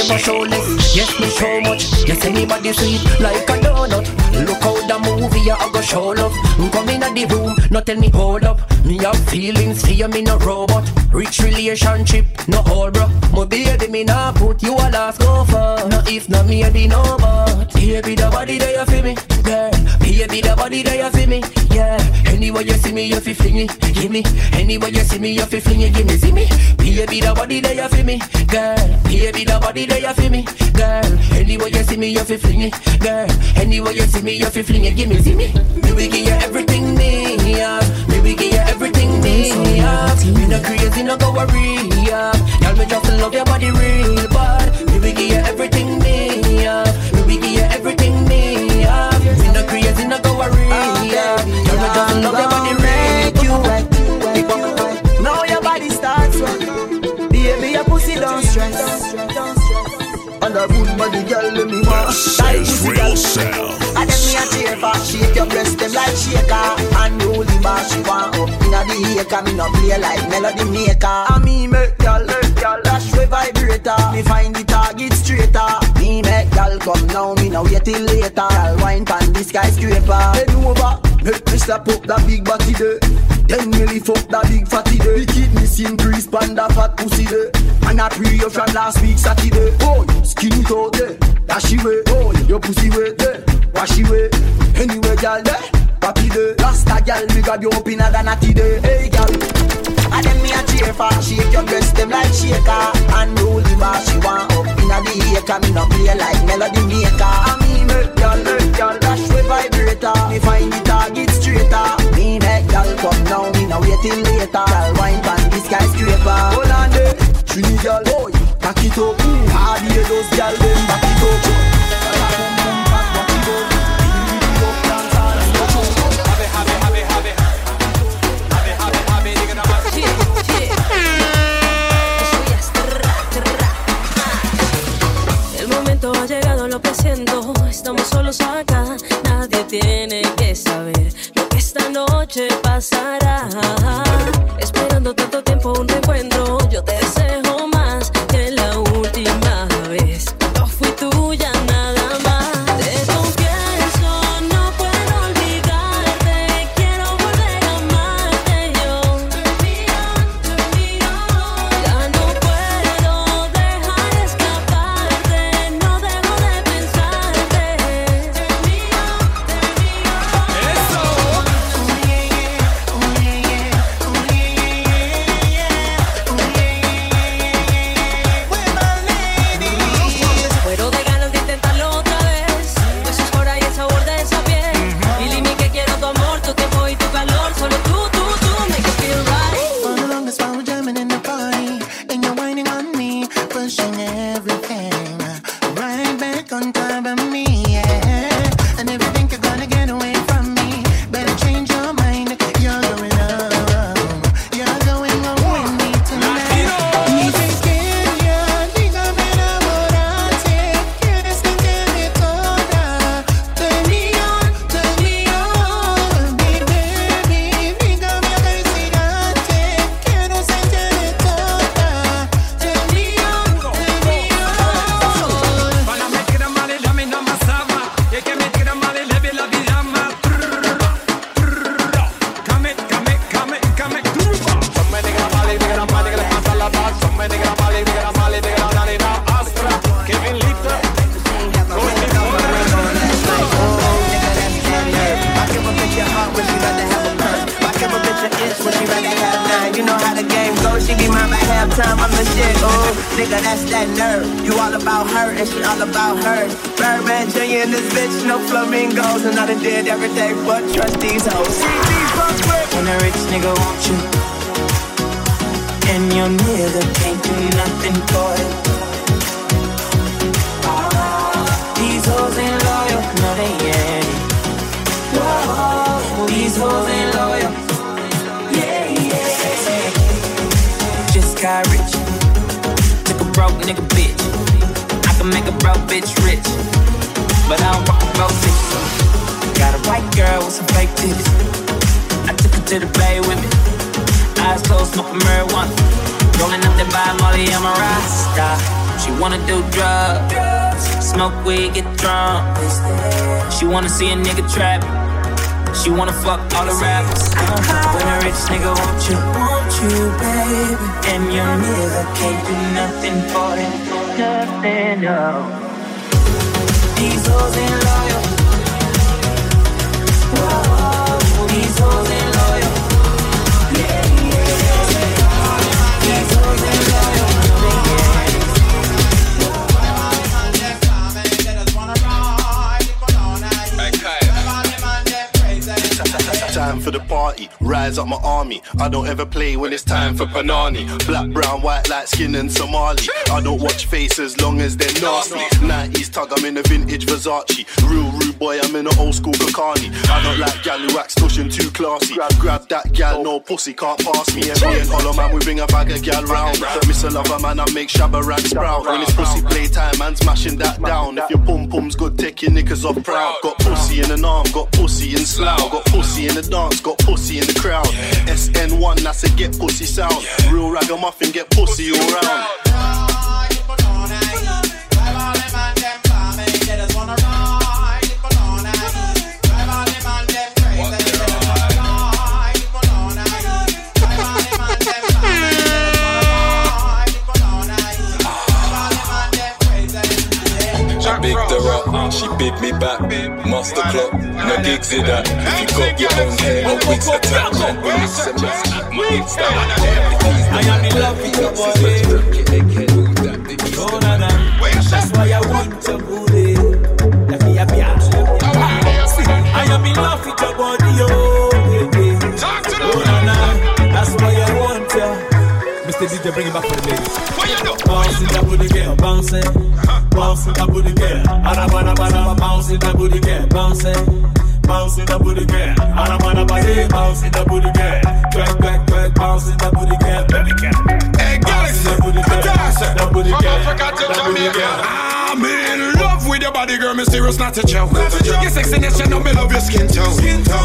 ever soulless. Yes, me so much. Yes, anybody sweet like a donut. Look how the movie I go show love. Come in the room, not tell me hold up. Me have feelings, fear me no robot. Rich relationship, no hold bro. My baby, me not put you a last go for. No if, not maybe no but. Here be the body that you feel me, girl. Baby, the body that you feel me, yeah. Anywhere you see me, you feel fling me, give me. Anywhere you see me, you feel fling me, give me. See me, baby, the body that you feel me, girl. Baby, the body that you feel me, girl. Anywhere you see me, you feel fling me, girl. Anywhere you see me, you feel fling me, give me. See me, baby, give you everything me, yeah. Baby, give you everything me, yeah. Me no crazy, no go worry, yeah. Y'all me just love your body real bad. Baby, give you everything me. Yeah. Me just love your body real bad. Now your body starts wet. Baby, your pussy don't stress. And a good body girl, let me want. Tight pussy girl. And then me a for shake your breast them like shaker. And roll the bar she want up inna the acre. Me no play like melody maker. And me make girl, girl dash with vibrator. Me find the target straighter. Me make girl come now, me no wait till later. Girl wine pan the skyscraper. Bend over, make me slap up that big body there. Then lift up that big fatty there. The kidneys increase, panda fat pussy there. And I pre you from last week Saturday. Oh, skin it out there, dash it way. Oh, your pussy weight there, wash it way. Anyway, girl there, papi there. Rasta girl, me grab you up inna the natty there. Hey, girl. And then me a cheer for Shake your breast them like shaker And roll the bar she want up inna the acre Me no play like melody maker And with vibrator. Me find the target Me come now, me no wait till later. Y'all wine pan the skyscraper. Hold on there, Trini girl, boy Back it up, party those girl them back it up. El momento ha llegado, lo. Estamos solos acá. Nadie tiene que saber lo que esta noche pasará. Versace. Real rude boy, I'm in an old school Kakani. I don't like gal who acts pushing too classy. Grab, grab that gal, no pussy can't pass me. And me and Hollow man, we bring a bag of gal round. Miss a lover man, I make shabba rag sprout. When it's pussy playtime, man, smashing that down. If your pum pum's good, take your knickers off proud. Got pussy in an arm, got pussy in slough. Got pussy in the dance, got pussy in the crowd. SN1, that's a get pussy sound. Real ragamuffin, get pussy all round. Back. Master clock, no gigs in that. If you got your own hair, no wigs attack, man. When you send me my Insta. I am in love with your body. Oh, na, na. That's why I want DJ, bring it back for the ladies. Bouncing that booty girl, bouncing. Bouncing that booty girl. Arabana, banana, bouncing that booty girl, bouncing. Bouncing that booty girl. Arabana, banana, bouncing that booty girl. Twerk, twerk, twerk, bouncing that bouty girl, baby girl. Hey, guys, that booty girl, that booty from girl, Africa to that booty Jamaica. girl. I'm in love with your body, girl. Mysterious, not a joke. Your sexiness, you know me love your skin tone.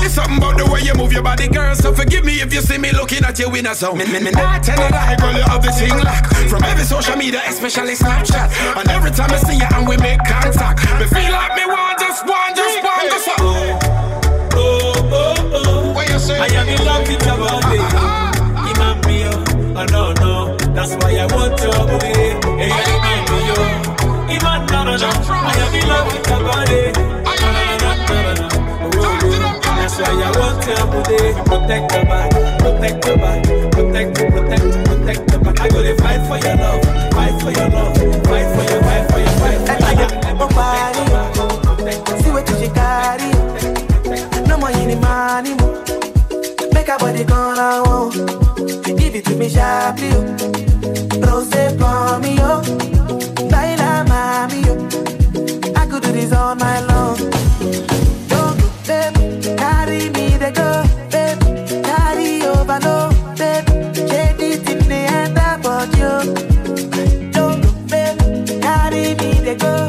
It's something about the way you move your body, girl. So forgive me if you see me looking at you in a zone. Me, me, me not tell a lie, girl. You have the thing lock from every social media, especially Snapchat. And every time I see you and we make contact, me feel like me want just one, just one, just one. Oh, oh, oh, oh. What you say? I am in love with your body. Ah, ah, ah. Imam Mio, oh, oh no, no. That's why I want your booty. Hey, Imam Mio. I am in love with your body. No, no. Oh, oh, oh. That's I. Protect your back, protect your back, protect, protect, protect your back. I gotta fight for your love, fight for your love, fight for your, fight for your, fight for your. See what you carry. No more any money. mo. Make a body gonna want. Give it to me sharply. oh. Rose for me, yo. Baila mami. I could do this all night long. Don't go, babe. Carry me, they go, babe. Carry over, no, babe. Shake it in the end, but you. Don't go, babe. Carry me, they go,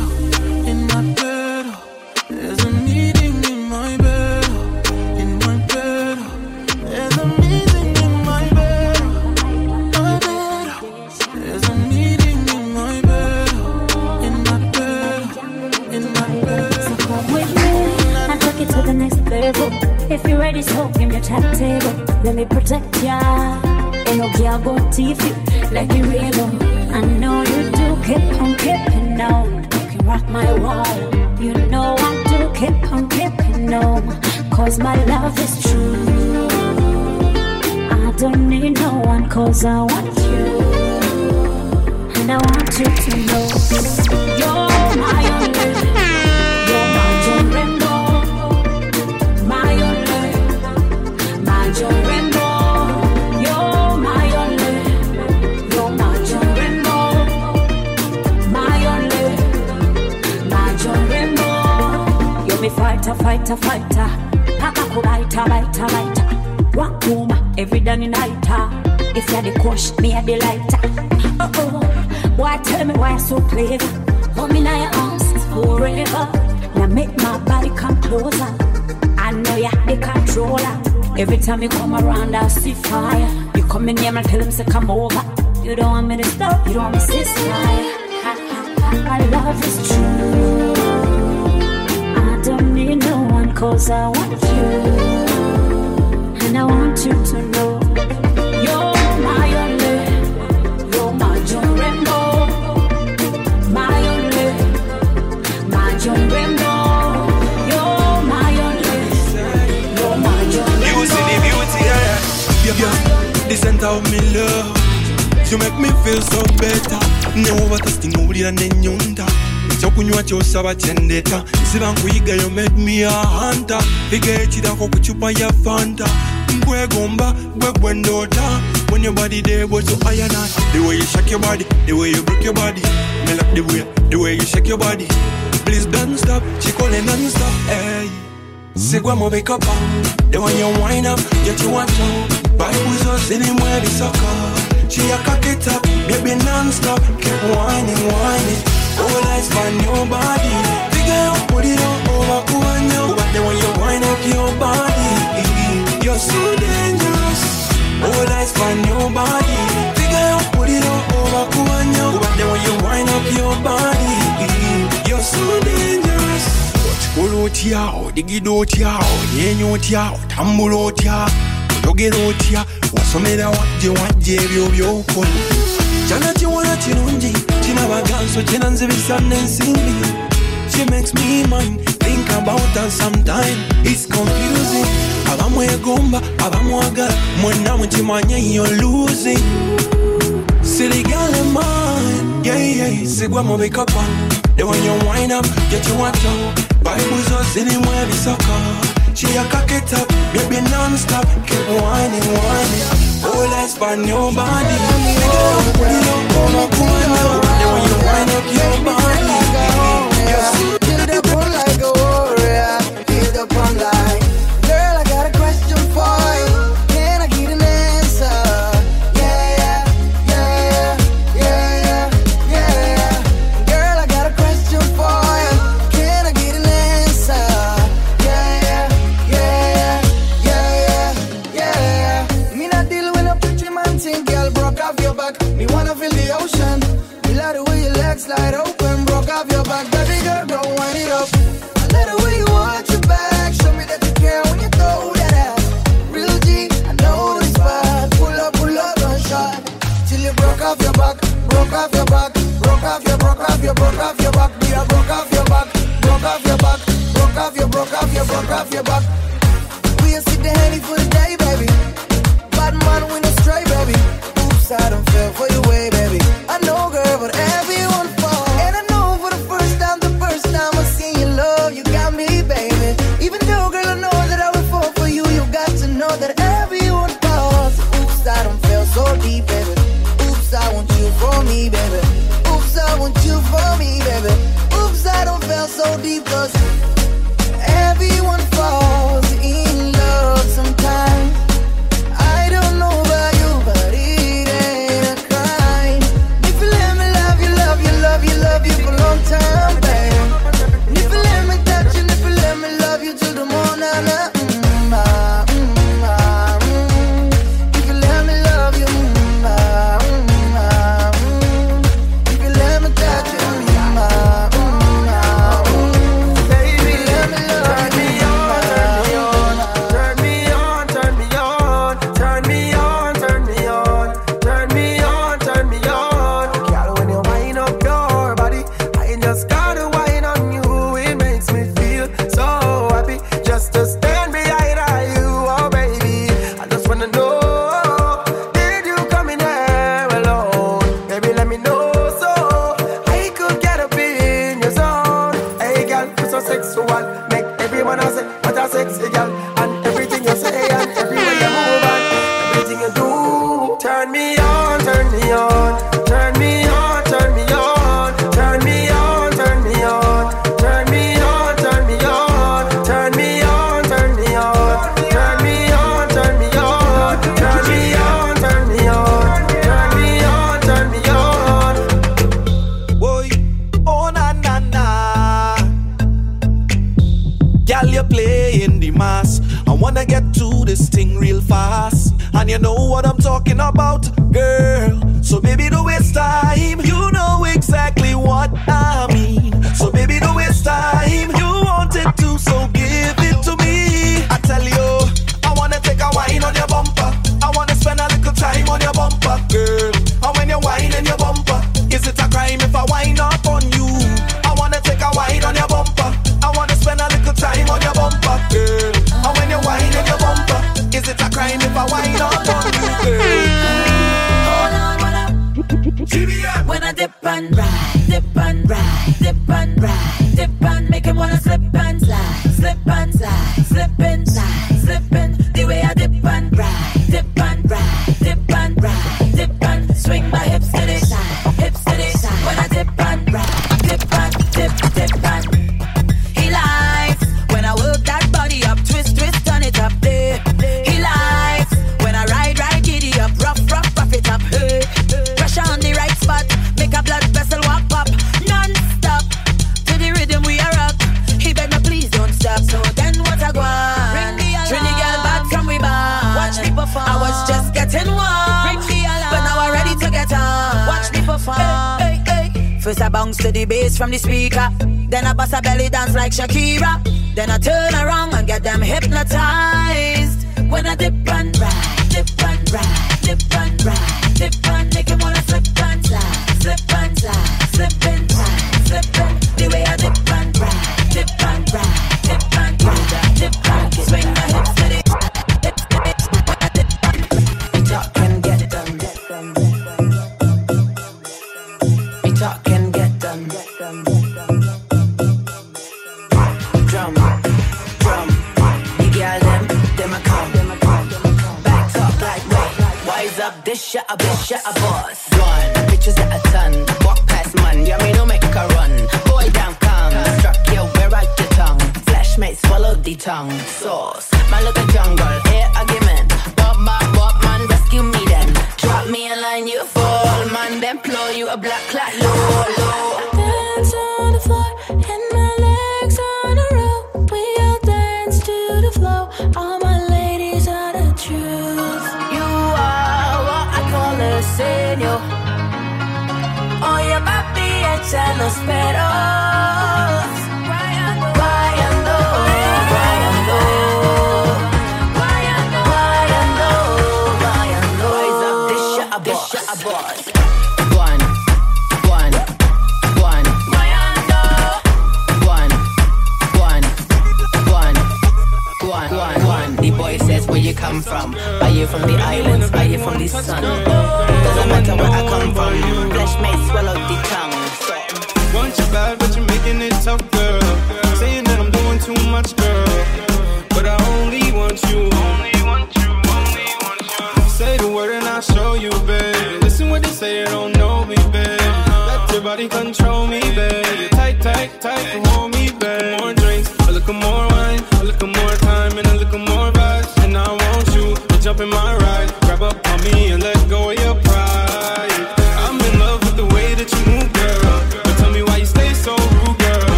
If you're ready, so give me tap table. Let me protect ya. Ain't no girl go teeth you like a rainbow. I know you do keep on keeping on. You can rock my world. You know I do keep on keeping on. Cause my love is true. I don't need no one cause I want you. And I want you to know you're my only. Fighter, fighter, kubaita, baita, baita. Wakuma every day night. If you're the kush, me a the lighter. Oh oh, boy, tell me why you so clever. Hold me now your arms forever. Now make my body come closer. I know you're the controller. Every time you come around, I see fire. You come in here and tell him to come over. You don't want me to stop, you don't want me to ceasefire. My love is true. Cause I want you. And I want you to know you're my only. You're my John My only. My John You're my only. You're my John You see the beauty, yeah. Yeah, yeah. The center of me love. You make me feel so better. Never testing owulira nenyonda ekyokunywa kyosaba kyendeta nsiba nkuyiga yo made me a hunter. Figa ekirako ku cupa ya fanta. Nkwegomba gwe gwe ndoota. When your body there was so iron The way you shake your body, the way you break your body. Me like the way, the way you shake your body. Please don't stop, she calling non-stop Hey. Sigwa mo wake up ah. The one you wind up, get you want to Bible so sitting where the sucker. She a cock it up, baby non-stop. Keep whining, whining All eyes on your body. Figure out, put it on over Kuanyo But then when you wind up your body You're so dangerous. All eyes on your body. Figure out, put it on over Kuanyo But then when you wind up your body You're so dangerous. Okikola otya odigida otya onyeenya otya otambula otya otya wasomera wajje wajje ebyo byokola kyana kiwola kirungi kinabaganso kinanzibisa n'ensimbi She makes me mind think about her sometime. It's confusing. Abamwegomba abamwagala mwenna mukimanye you're losing. Silly girl in mine, yeah, yeah, sigwa mu bikapa The one you wind up, get you Bibles are sitting where we sucker She a cock it up, baby non-stop. Keep whining, whining. All eyes on your body Nigga, put it up on my corner The one you wind up your body Yes, Hit broke off your, broke off your, back. from the speaker. Then I bust a belly dance like Shakira. Then I turn around and get them hypnotized. When I dip and ride, dip and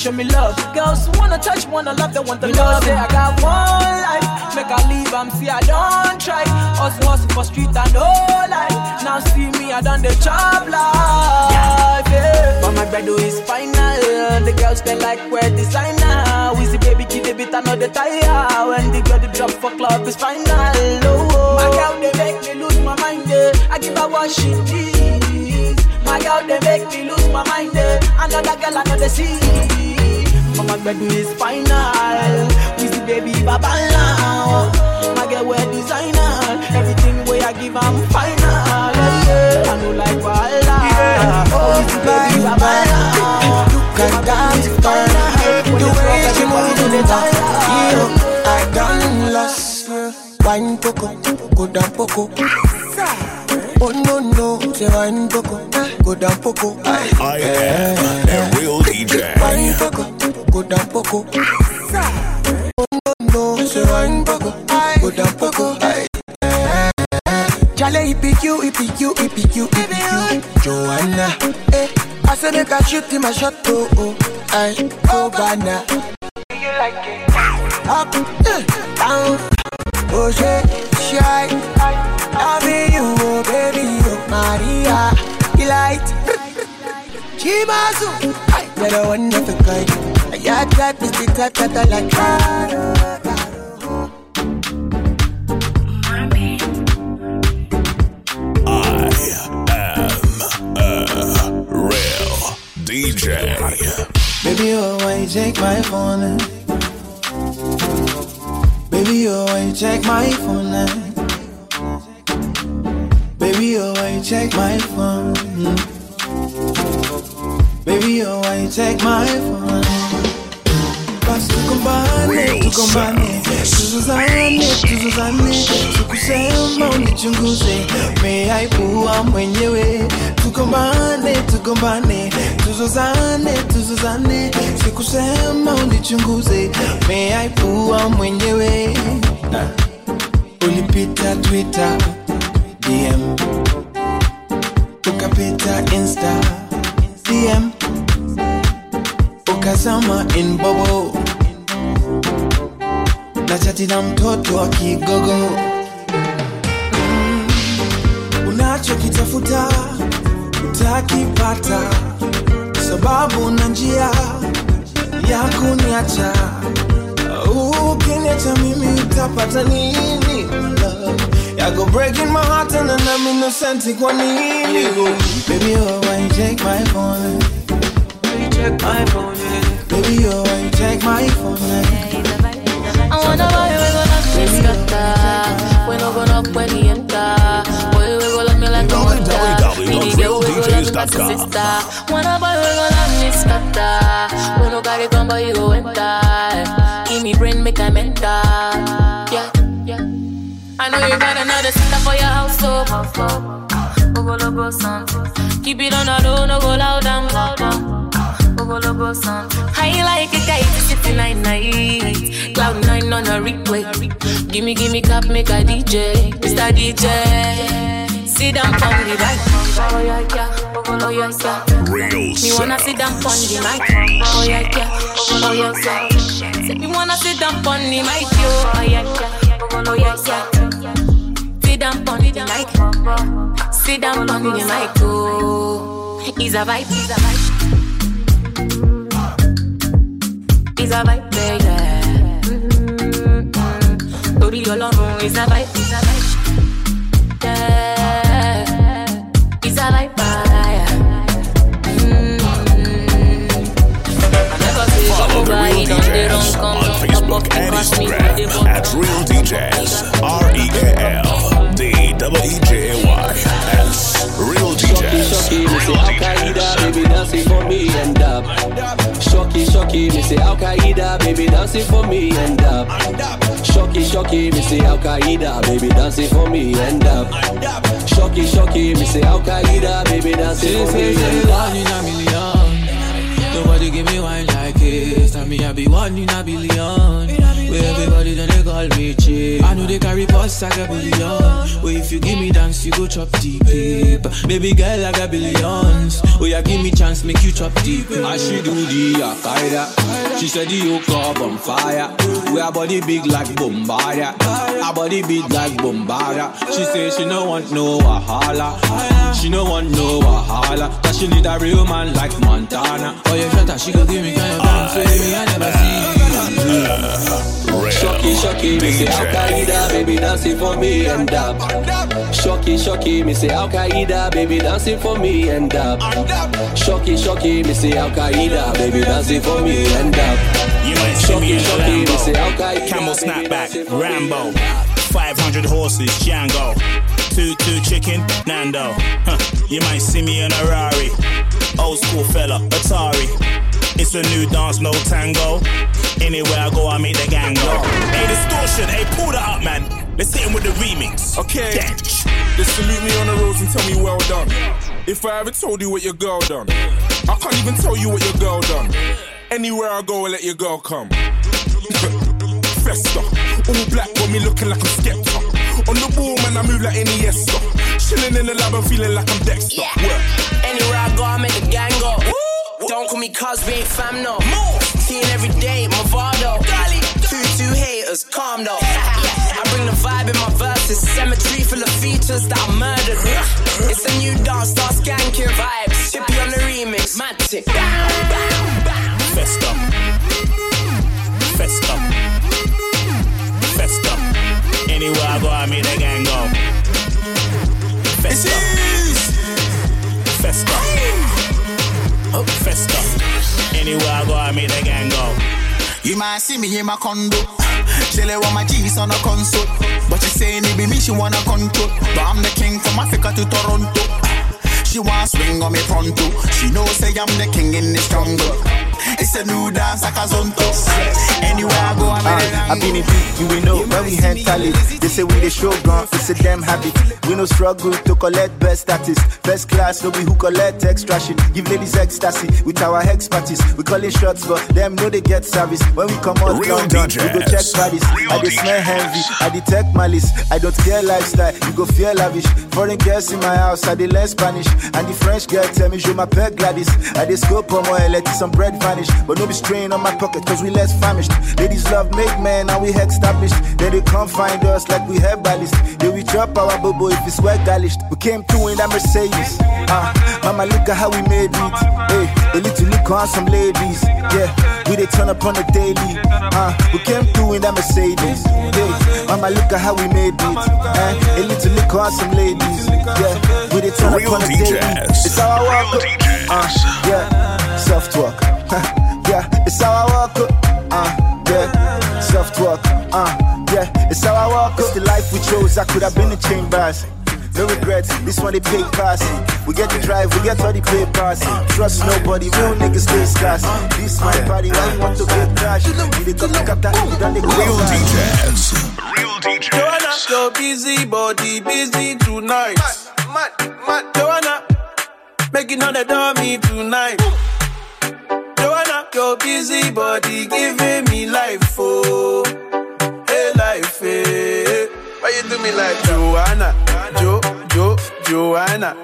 show me love. Girls wanna touch, wanna love, they want the love. Say I got one life, make I leave, I'm see I don't try. Us hustle for street and no life. Now see me, I done the job life. Yeah. But my bredo is final. The girls they like wear designer. We see baby kid a bit another tire. When the girl the drop for club is final. Oh, my girl they make me lose my mind. Yeah. I give her what she needs. My girl they make me lose my mind. Yeah. Another girl another see. But my bredo is final. We see baby baba now. My girl wear designer. Everything way I give I'm final. Yeah, yeah. I know like Walla. Oh, we see baby baba now. Look at that girl, the way she moving back. Yeah, I done lost her. Wine poco, go down poco. Oh no no, say wine poco, go down poco. I am a real DJ. Wine poco, go down poco. Oh no no, say wine poco, go down poco. Jale ipi you, ipi you, ipi you, ipi you. Joanna, eh. I say make I shoot him a shot, oh oh. I oh banana. That I like. Sikusema unichunguze. Meaipua mwenyewe. Ulipita Twitter DM Ukapita Insta DM ukazama inbobo na chati na mtoto wa kigogo. Unachokitafuta utakipata. Sababu na njia ya kuniacha ukiniacha mimi utapata nini love? Yago breaking my heart and then I'm innocent kwa nini baby oh why you take my phone check my phone. Baby, oh, why you check my phone. I wanna buy we go knock me scatter. We no go knock when he a sister. Wanna buy we go knock me scatter. We no carry gun, but you go enter. Give me brain, make I mental. Yeah, yeah. I know you got another sister for your house, so. Go go go son. Keep it on the low, no go loud and loud. Ogologo sound. I like a to sit night night. Cloud nine on a replay. Gimme, gimme cap, make a DJ. Mr. DJ. Sit down on the right. Oh yeah, yeah. Oh yeah, yeah. Real Me wanna sit down on the mic. Oh yeah, yeah. Oh yeah, yeah. Say me wanna sit down on the mic, yo. Oh yeah, yeah. Oh yeah, yeah. Sit down on the mic. Sit down on the mic, oh. A vibe, it's a vibe. It's a vibe, yeah. Mm-hmm. Torí Ọlọ́run, it's a vibe, it's a vibe. Yeah. It's a vibe, DJs on Facebook and Instagram at Real DJs. R E A L D W E J A Y S. Real DJs. Shocky, me say Al Qaeda, baby dancing for me and up. Shocky, shocky, me say Al Qaeda, baby dancing for me and up. Shocky, shocky, me say Al Qaeda, baby dancing for me and up. Shocky, shocky, me say Al Qaeda, baby dancing for me and up. Nobody give me wine like this. Tell me I be one in a billion. Where everybody then they call me cheap. I know they carry dance, I got billions. Oh, if you give me dance, you go chop deep. Baby girl, I got billions. Oh, yeah, give me chance, make you chop deep. I she do the Akaida. She said the yoke up on fire. We are body big like Bombardia. Our body big like Bombardia. She say she no want no wahala. She no want no wahala. That she need a real man like Montana. Oh, yeah, shut up, she go give me kind of dance. Baby, I never see you. Shocky, shocky, me say Al Qaeda, baby dancing for me and dab. Shocky, shocky, me say Al Qaeda, baby dancing for me and dab. Shocky, shocky, me say Al Qaeda, baby dancing for me and dab. You might see me in a Lambo, camel snapback, Rambo, 500 horses, Django, two two chicken, Nando. Huh. You might see me in a Rari, old school fella, Atari. It's a new dance, no tango. Anywhere I go, I make the gang go. Hey, distortion, hey, pull that up, man. Let's hit him with the remix. Okay. They salute me on the roads and tell me well done. If I ever told you what your girl done, I can't even tell you what your girl done. Anywhere I go, I let your girl come. Festa, all black got me looking like I'm Skepta. On the ball, man, I move like Iniesta. Chilling in the lab, I'm feeling like I'm Dexter. Work. Anywhere I go, I make the gang go. Don't call me cuz, we ain't fam, no. Seeing every day, Movado. Two, two haters, calm though. I bring the vibe in my verses. Cemetery full of features that I murdered. It's a new dance, start skanking vibes. Chippy on the remix, Matic. Festa. Festa. Festa. Anywhere I go, I make the gang go. Festa. Festa. Festa. Anywhere I go, I make the gang go. You might see me in my condo. Chillin' with my G's on a console. But she saying it be me, she wanna control. But I'm the king from Africa to Toronto. She wanna swing on me pronto. She knows say I'm the king in this jungle. A new dance like a zonto. Anywhere I go, I'm Uh, I been in deep, you will know when we handle it. They say we the show gun, it's a damn habit. We no struggle to collect best status. First class, no be who collect extra shit. Give ladies ecstasy with our hex parties. We calling shots, but them know they get service. When we come out, Real London, we go check bodies. I dey smell envy, I detect malice. I don't care lifestyle, you go feel lavish. Foreign girls in my house, I dey learn Spanish. And the French girl tell me, je m'appelle Gladys. I dey scope on my let some bread vanish. But no be strain on my pocket, cause we less famished. Ladies love make men, and we established. Then they come find us like we have ballast. Then we drop our bobo if it's well garnished. We came through in that Mercedes. Ah, mama, look at how we made it. Hey, a little look on some ladies. Yeah, we they turn up on the daily. Ah, we came through in that Mercedes. Hey, mama, look at how we made it. Eh, a little look on some ladies. Yeah, we they turn Real up on the daily. DJs. It's how I walk up. Uh, yeah, self walk. Uh, yeah, self talk. Uh, yeah, it's how I walk up. It's the life we chose. I could have been in chambers. No regrets, this one they pay pass. We get the drive, we get all the papers. Trust nobody, real niggas stay scarce. This my party, why you want to get cash? You dey come look after you, done the Real DJs. Joanna, your busy body busy tonight. Mad, mad, Joanna, making all the dummy tonight. Your busy body giving me life, oh, hey life, hey. Why you do me like Joanna, Jo, Jo, Joanna?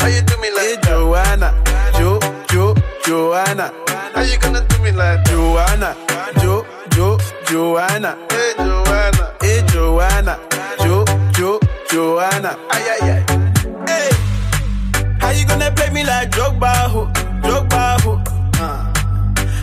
Why you do me like eh, Joanna, Jo, Jo, Joanna? How you gonna do me like Joanna, Jo, Jo, Joanna? Hey Joanna, hey Joanna, Jo, Jo, Joanna? Ay ay ay. Hey, how you gonna play me like Drogba, ho, Drogba, ho?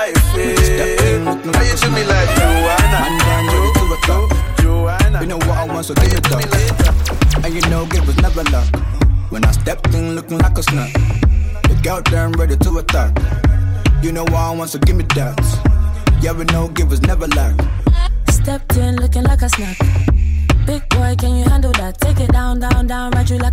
life, hey. How you do me like Joanna? Jo, Joanna. You know what I want, so give it up. And you know it was never luck. When I stepped in looking like a snack. The girl there ready to attack. You know what I want, so give me that. Yeah, we know give was never lack. Stepped in looking like a snack. Big boy, can you handle that? Take it down, down, down, ride you like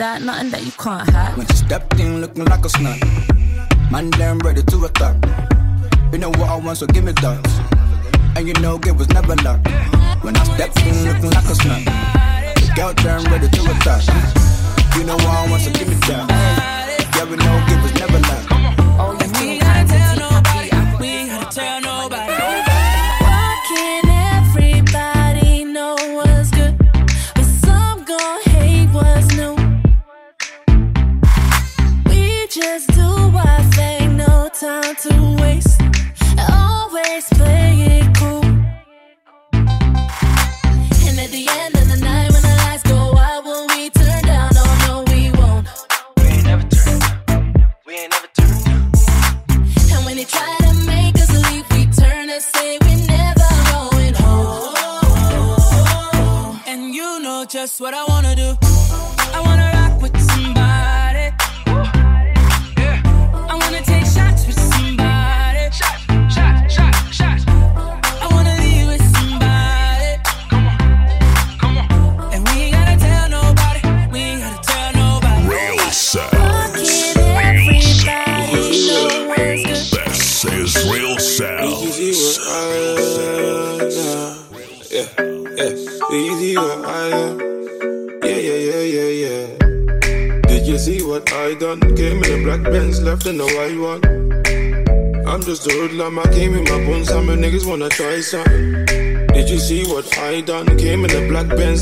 that, nothing that you can't have. When she stepped in looking like a snot. Man, damn ready to attack. You know what I want, so give me that. And you know it was never luck. When I stepped in looking like a snot. The girl turned ready to attack. You know what I want, so give me that. Yeah, we know it was never luck.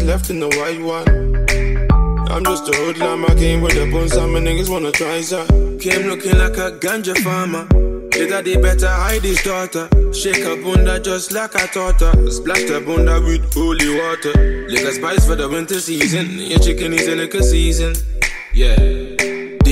Left in the white one. I'm just a hoodlum, I came with the bones, my niggas wanna try something. Came looking like a ganja farmer. His daddy better hide his daughter. Shake her bunda just like I taught her. Splash the bunda with holy water. Liquor spice for the winter season. Your chicken is liquor season. Yeah.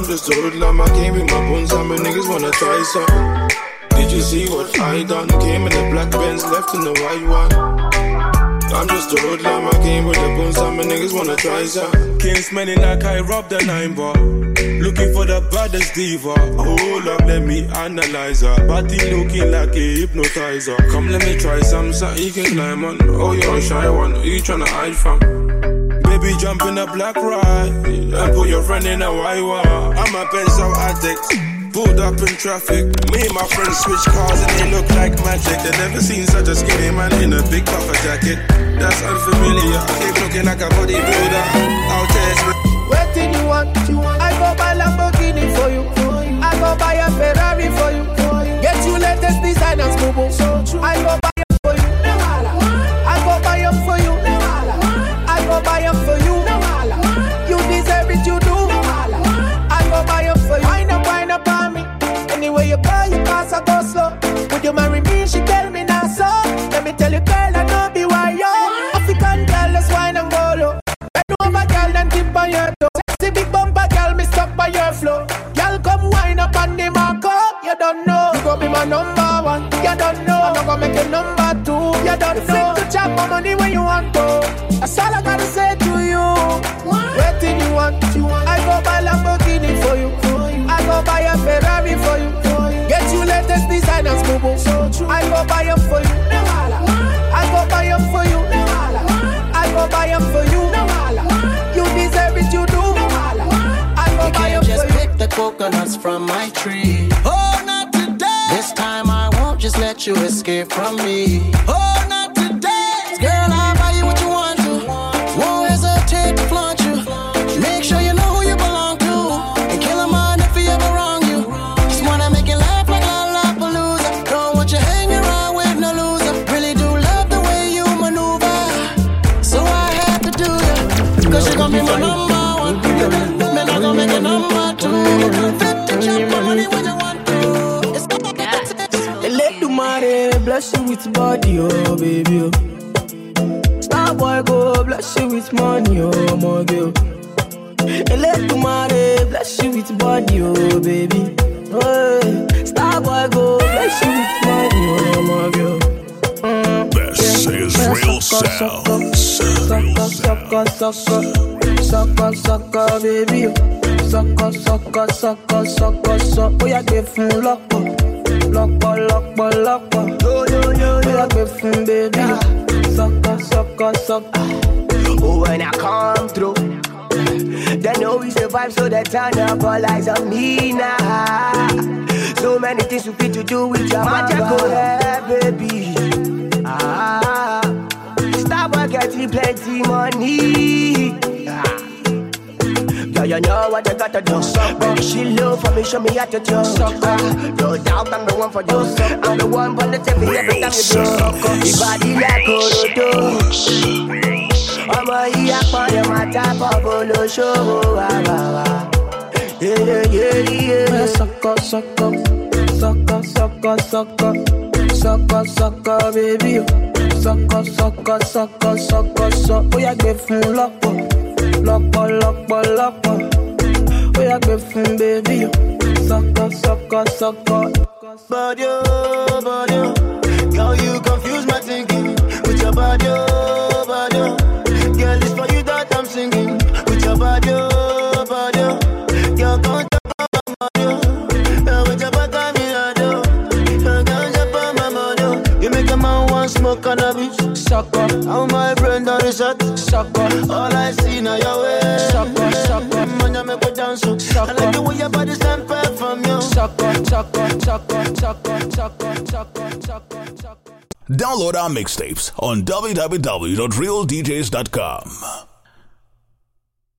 I'm just a hoodlum, I came with my buns, and my niggas wanna try something. Did you see what I done? Came in a black Benz, left in the white one. I'm just a hoodlum, I came with the and my niggas wanna try something. Came smelling like I robbed a nine bar. Looking for the baddest diva. Hold up, let me analyze her. Body looking like a hypnotizer. Come, let me try some, something you can climb on. Oh, you're a shy one. You tryna hide from? Baby, jump in a black ride and put your friend in a white one. I'm a pencil addict. Pulled up in traffic. Me and my friends switch cars and they look like magic. They never seen such a skinny man in a big puffer jacket. That's unfamiliar. I keep looking like a bodybuilder. Out there, me broke Ibadi ya korodo Ọmọ yìí apọ̀yọ̀ máa tábọ̀ bó ló ṣòro wà wà wà. Sọkọ sọkọ sọkọ sọkọ sọkọ sọkọ sọkọ bébí o sọkọ sọkọ sọkọ sọkọ. Our mixtapes on www.realdjs.com.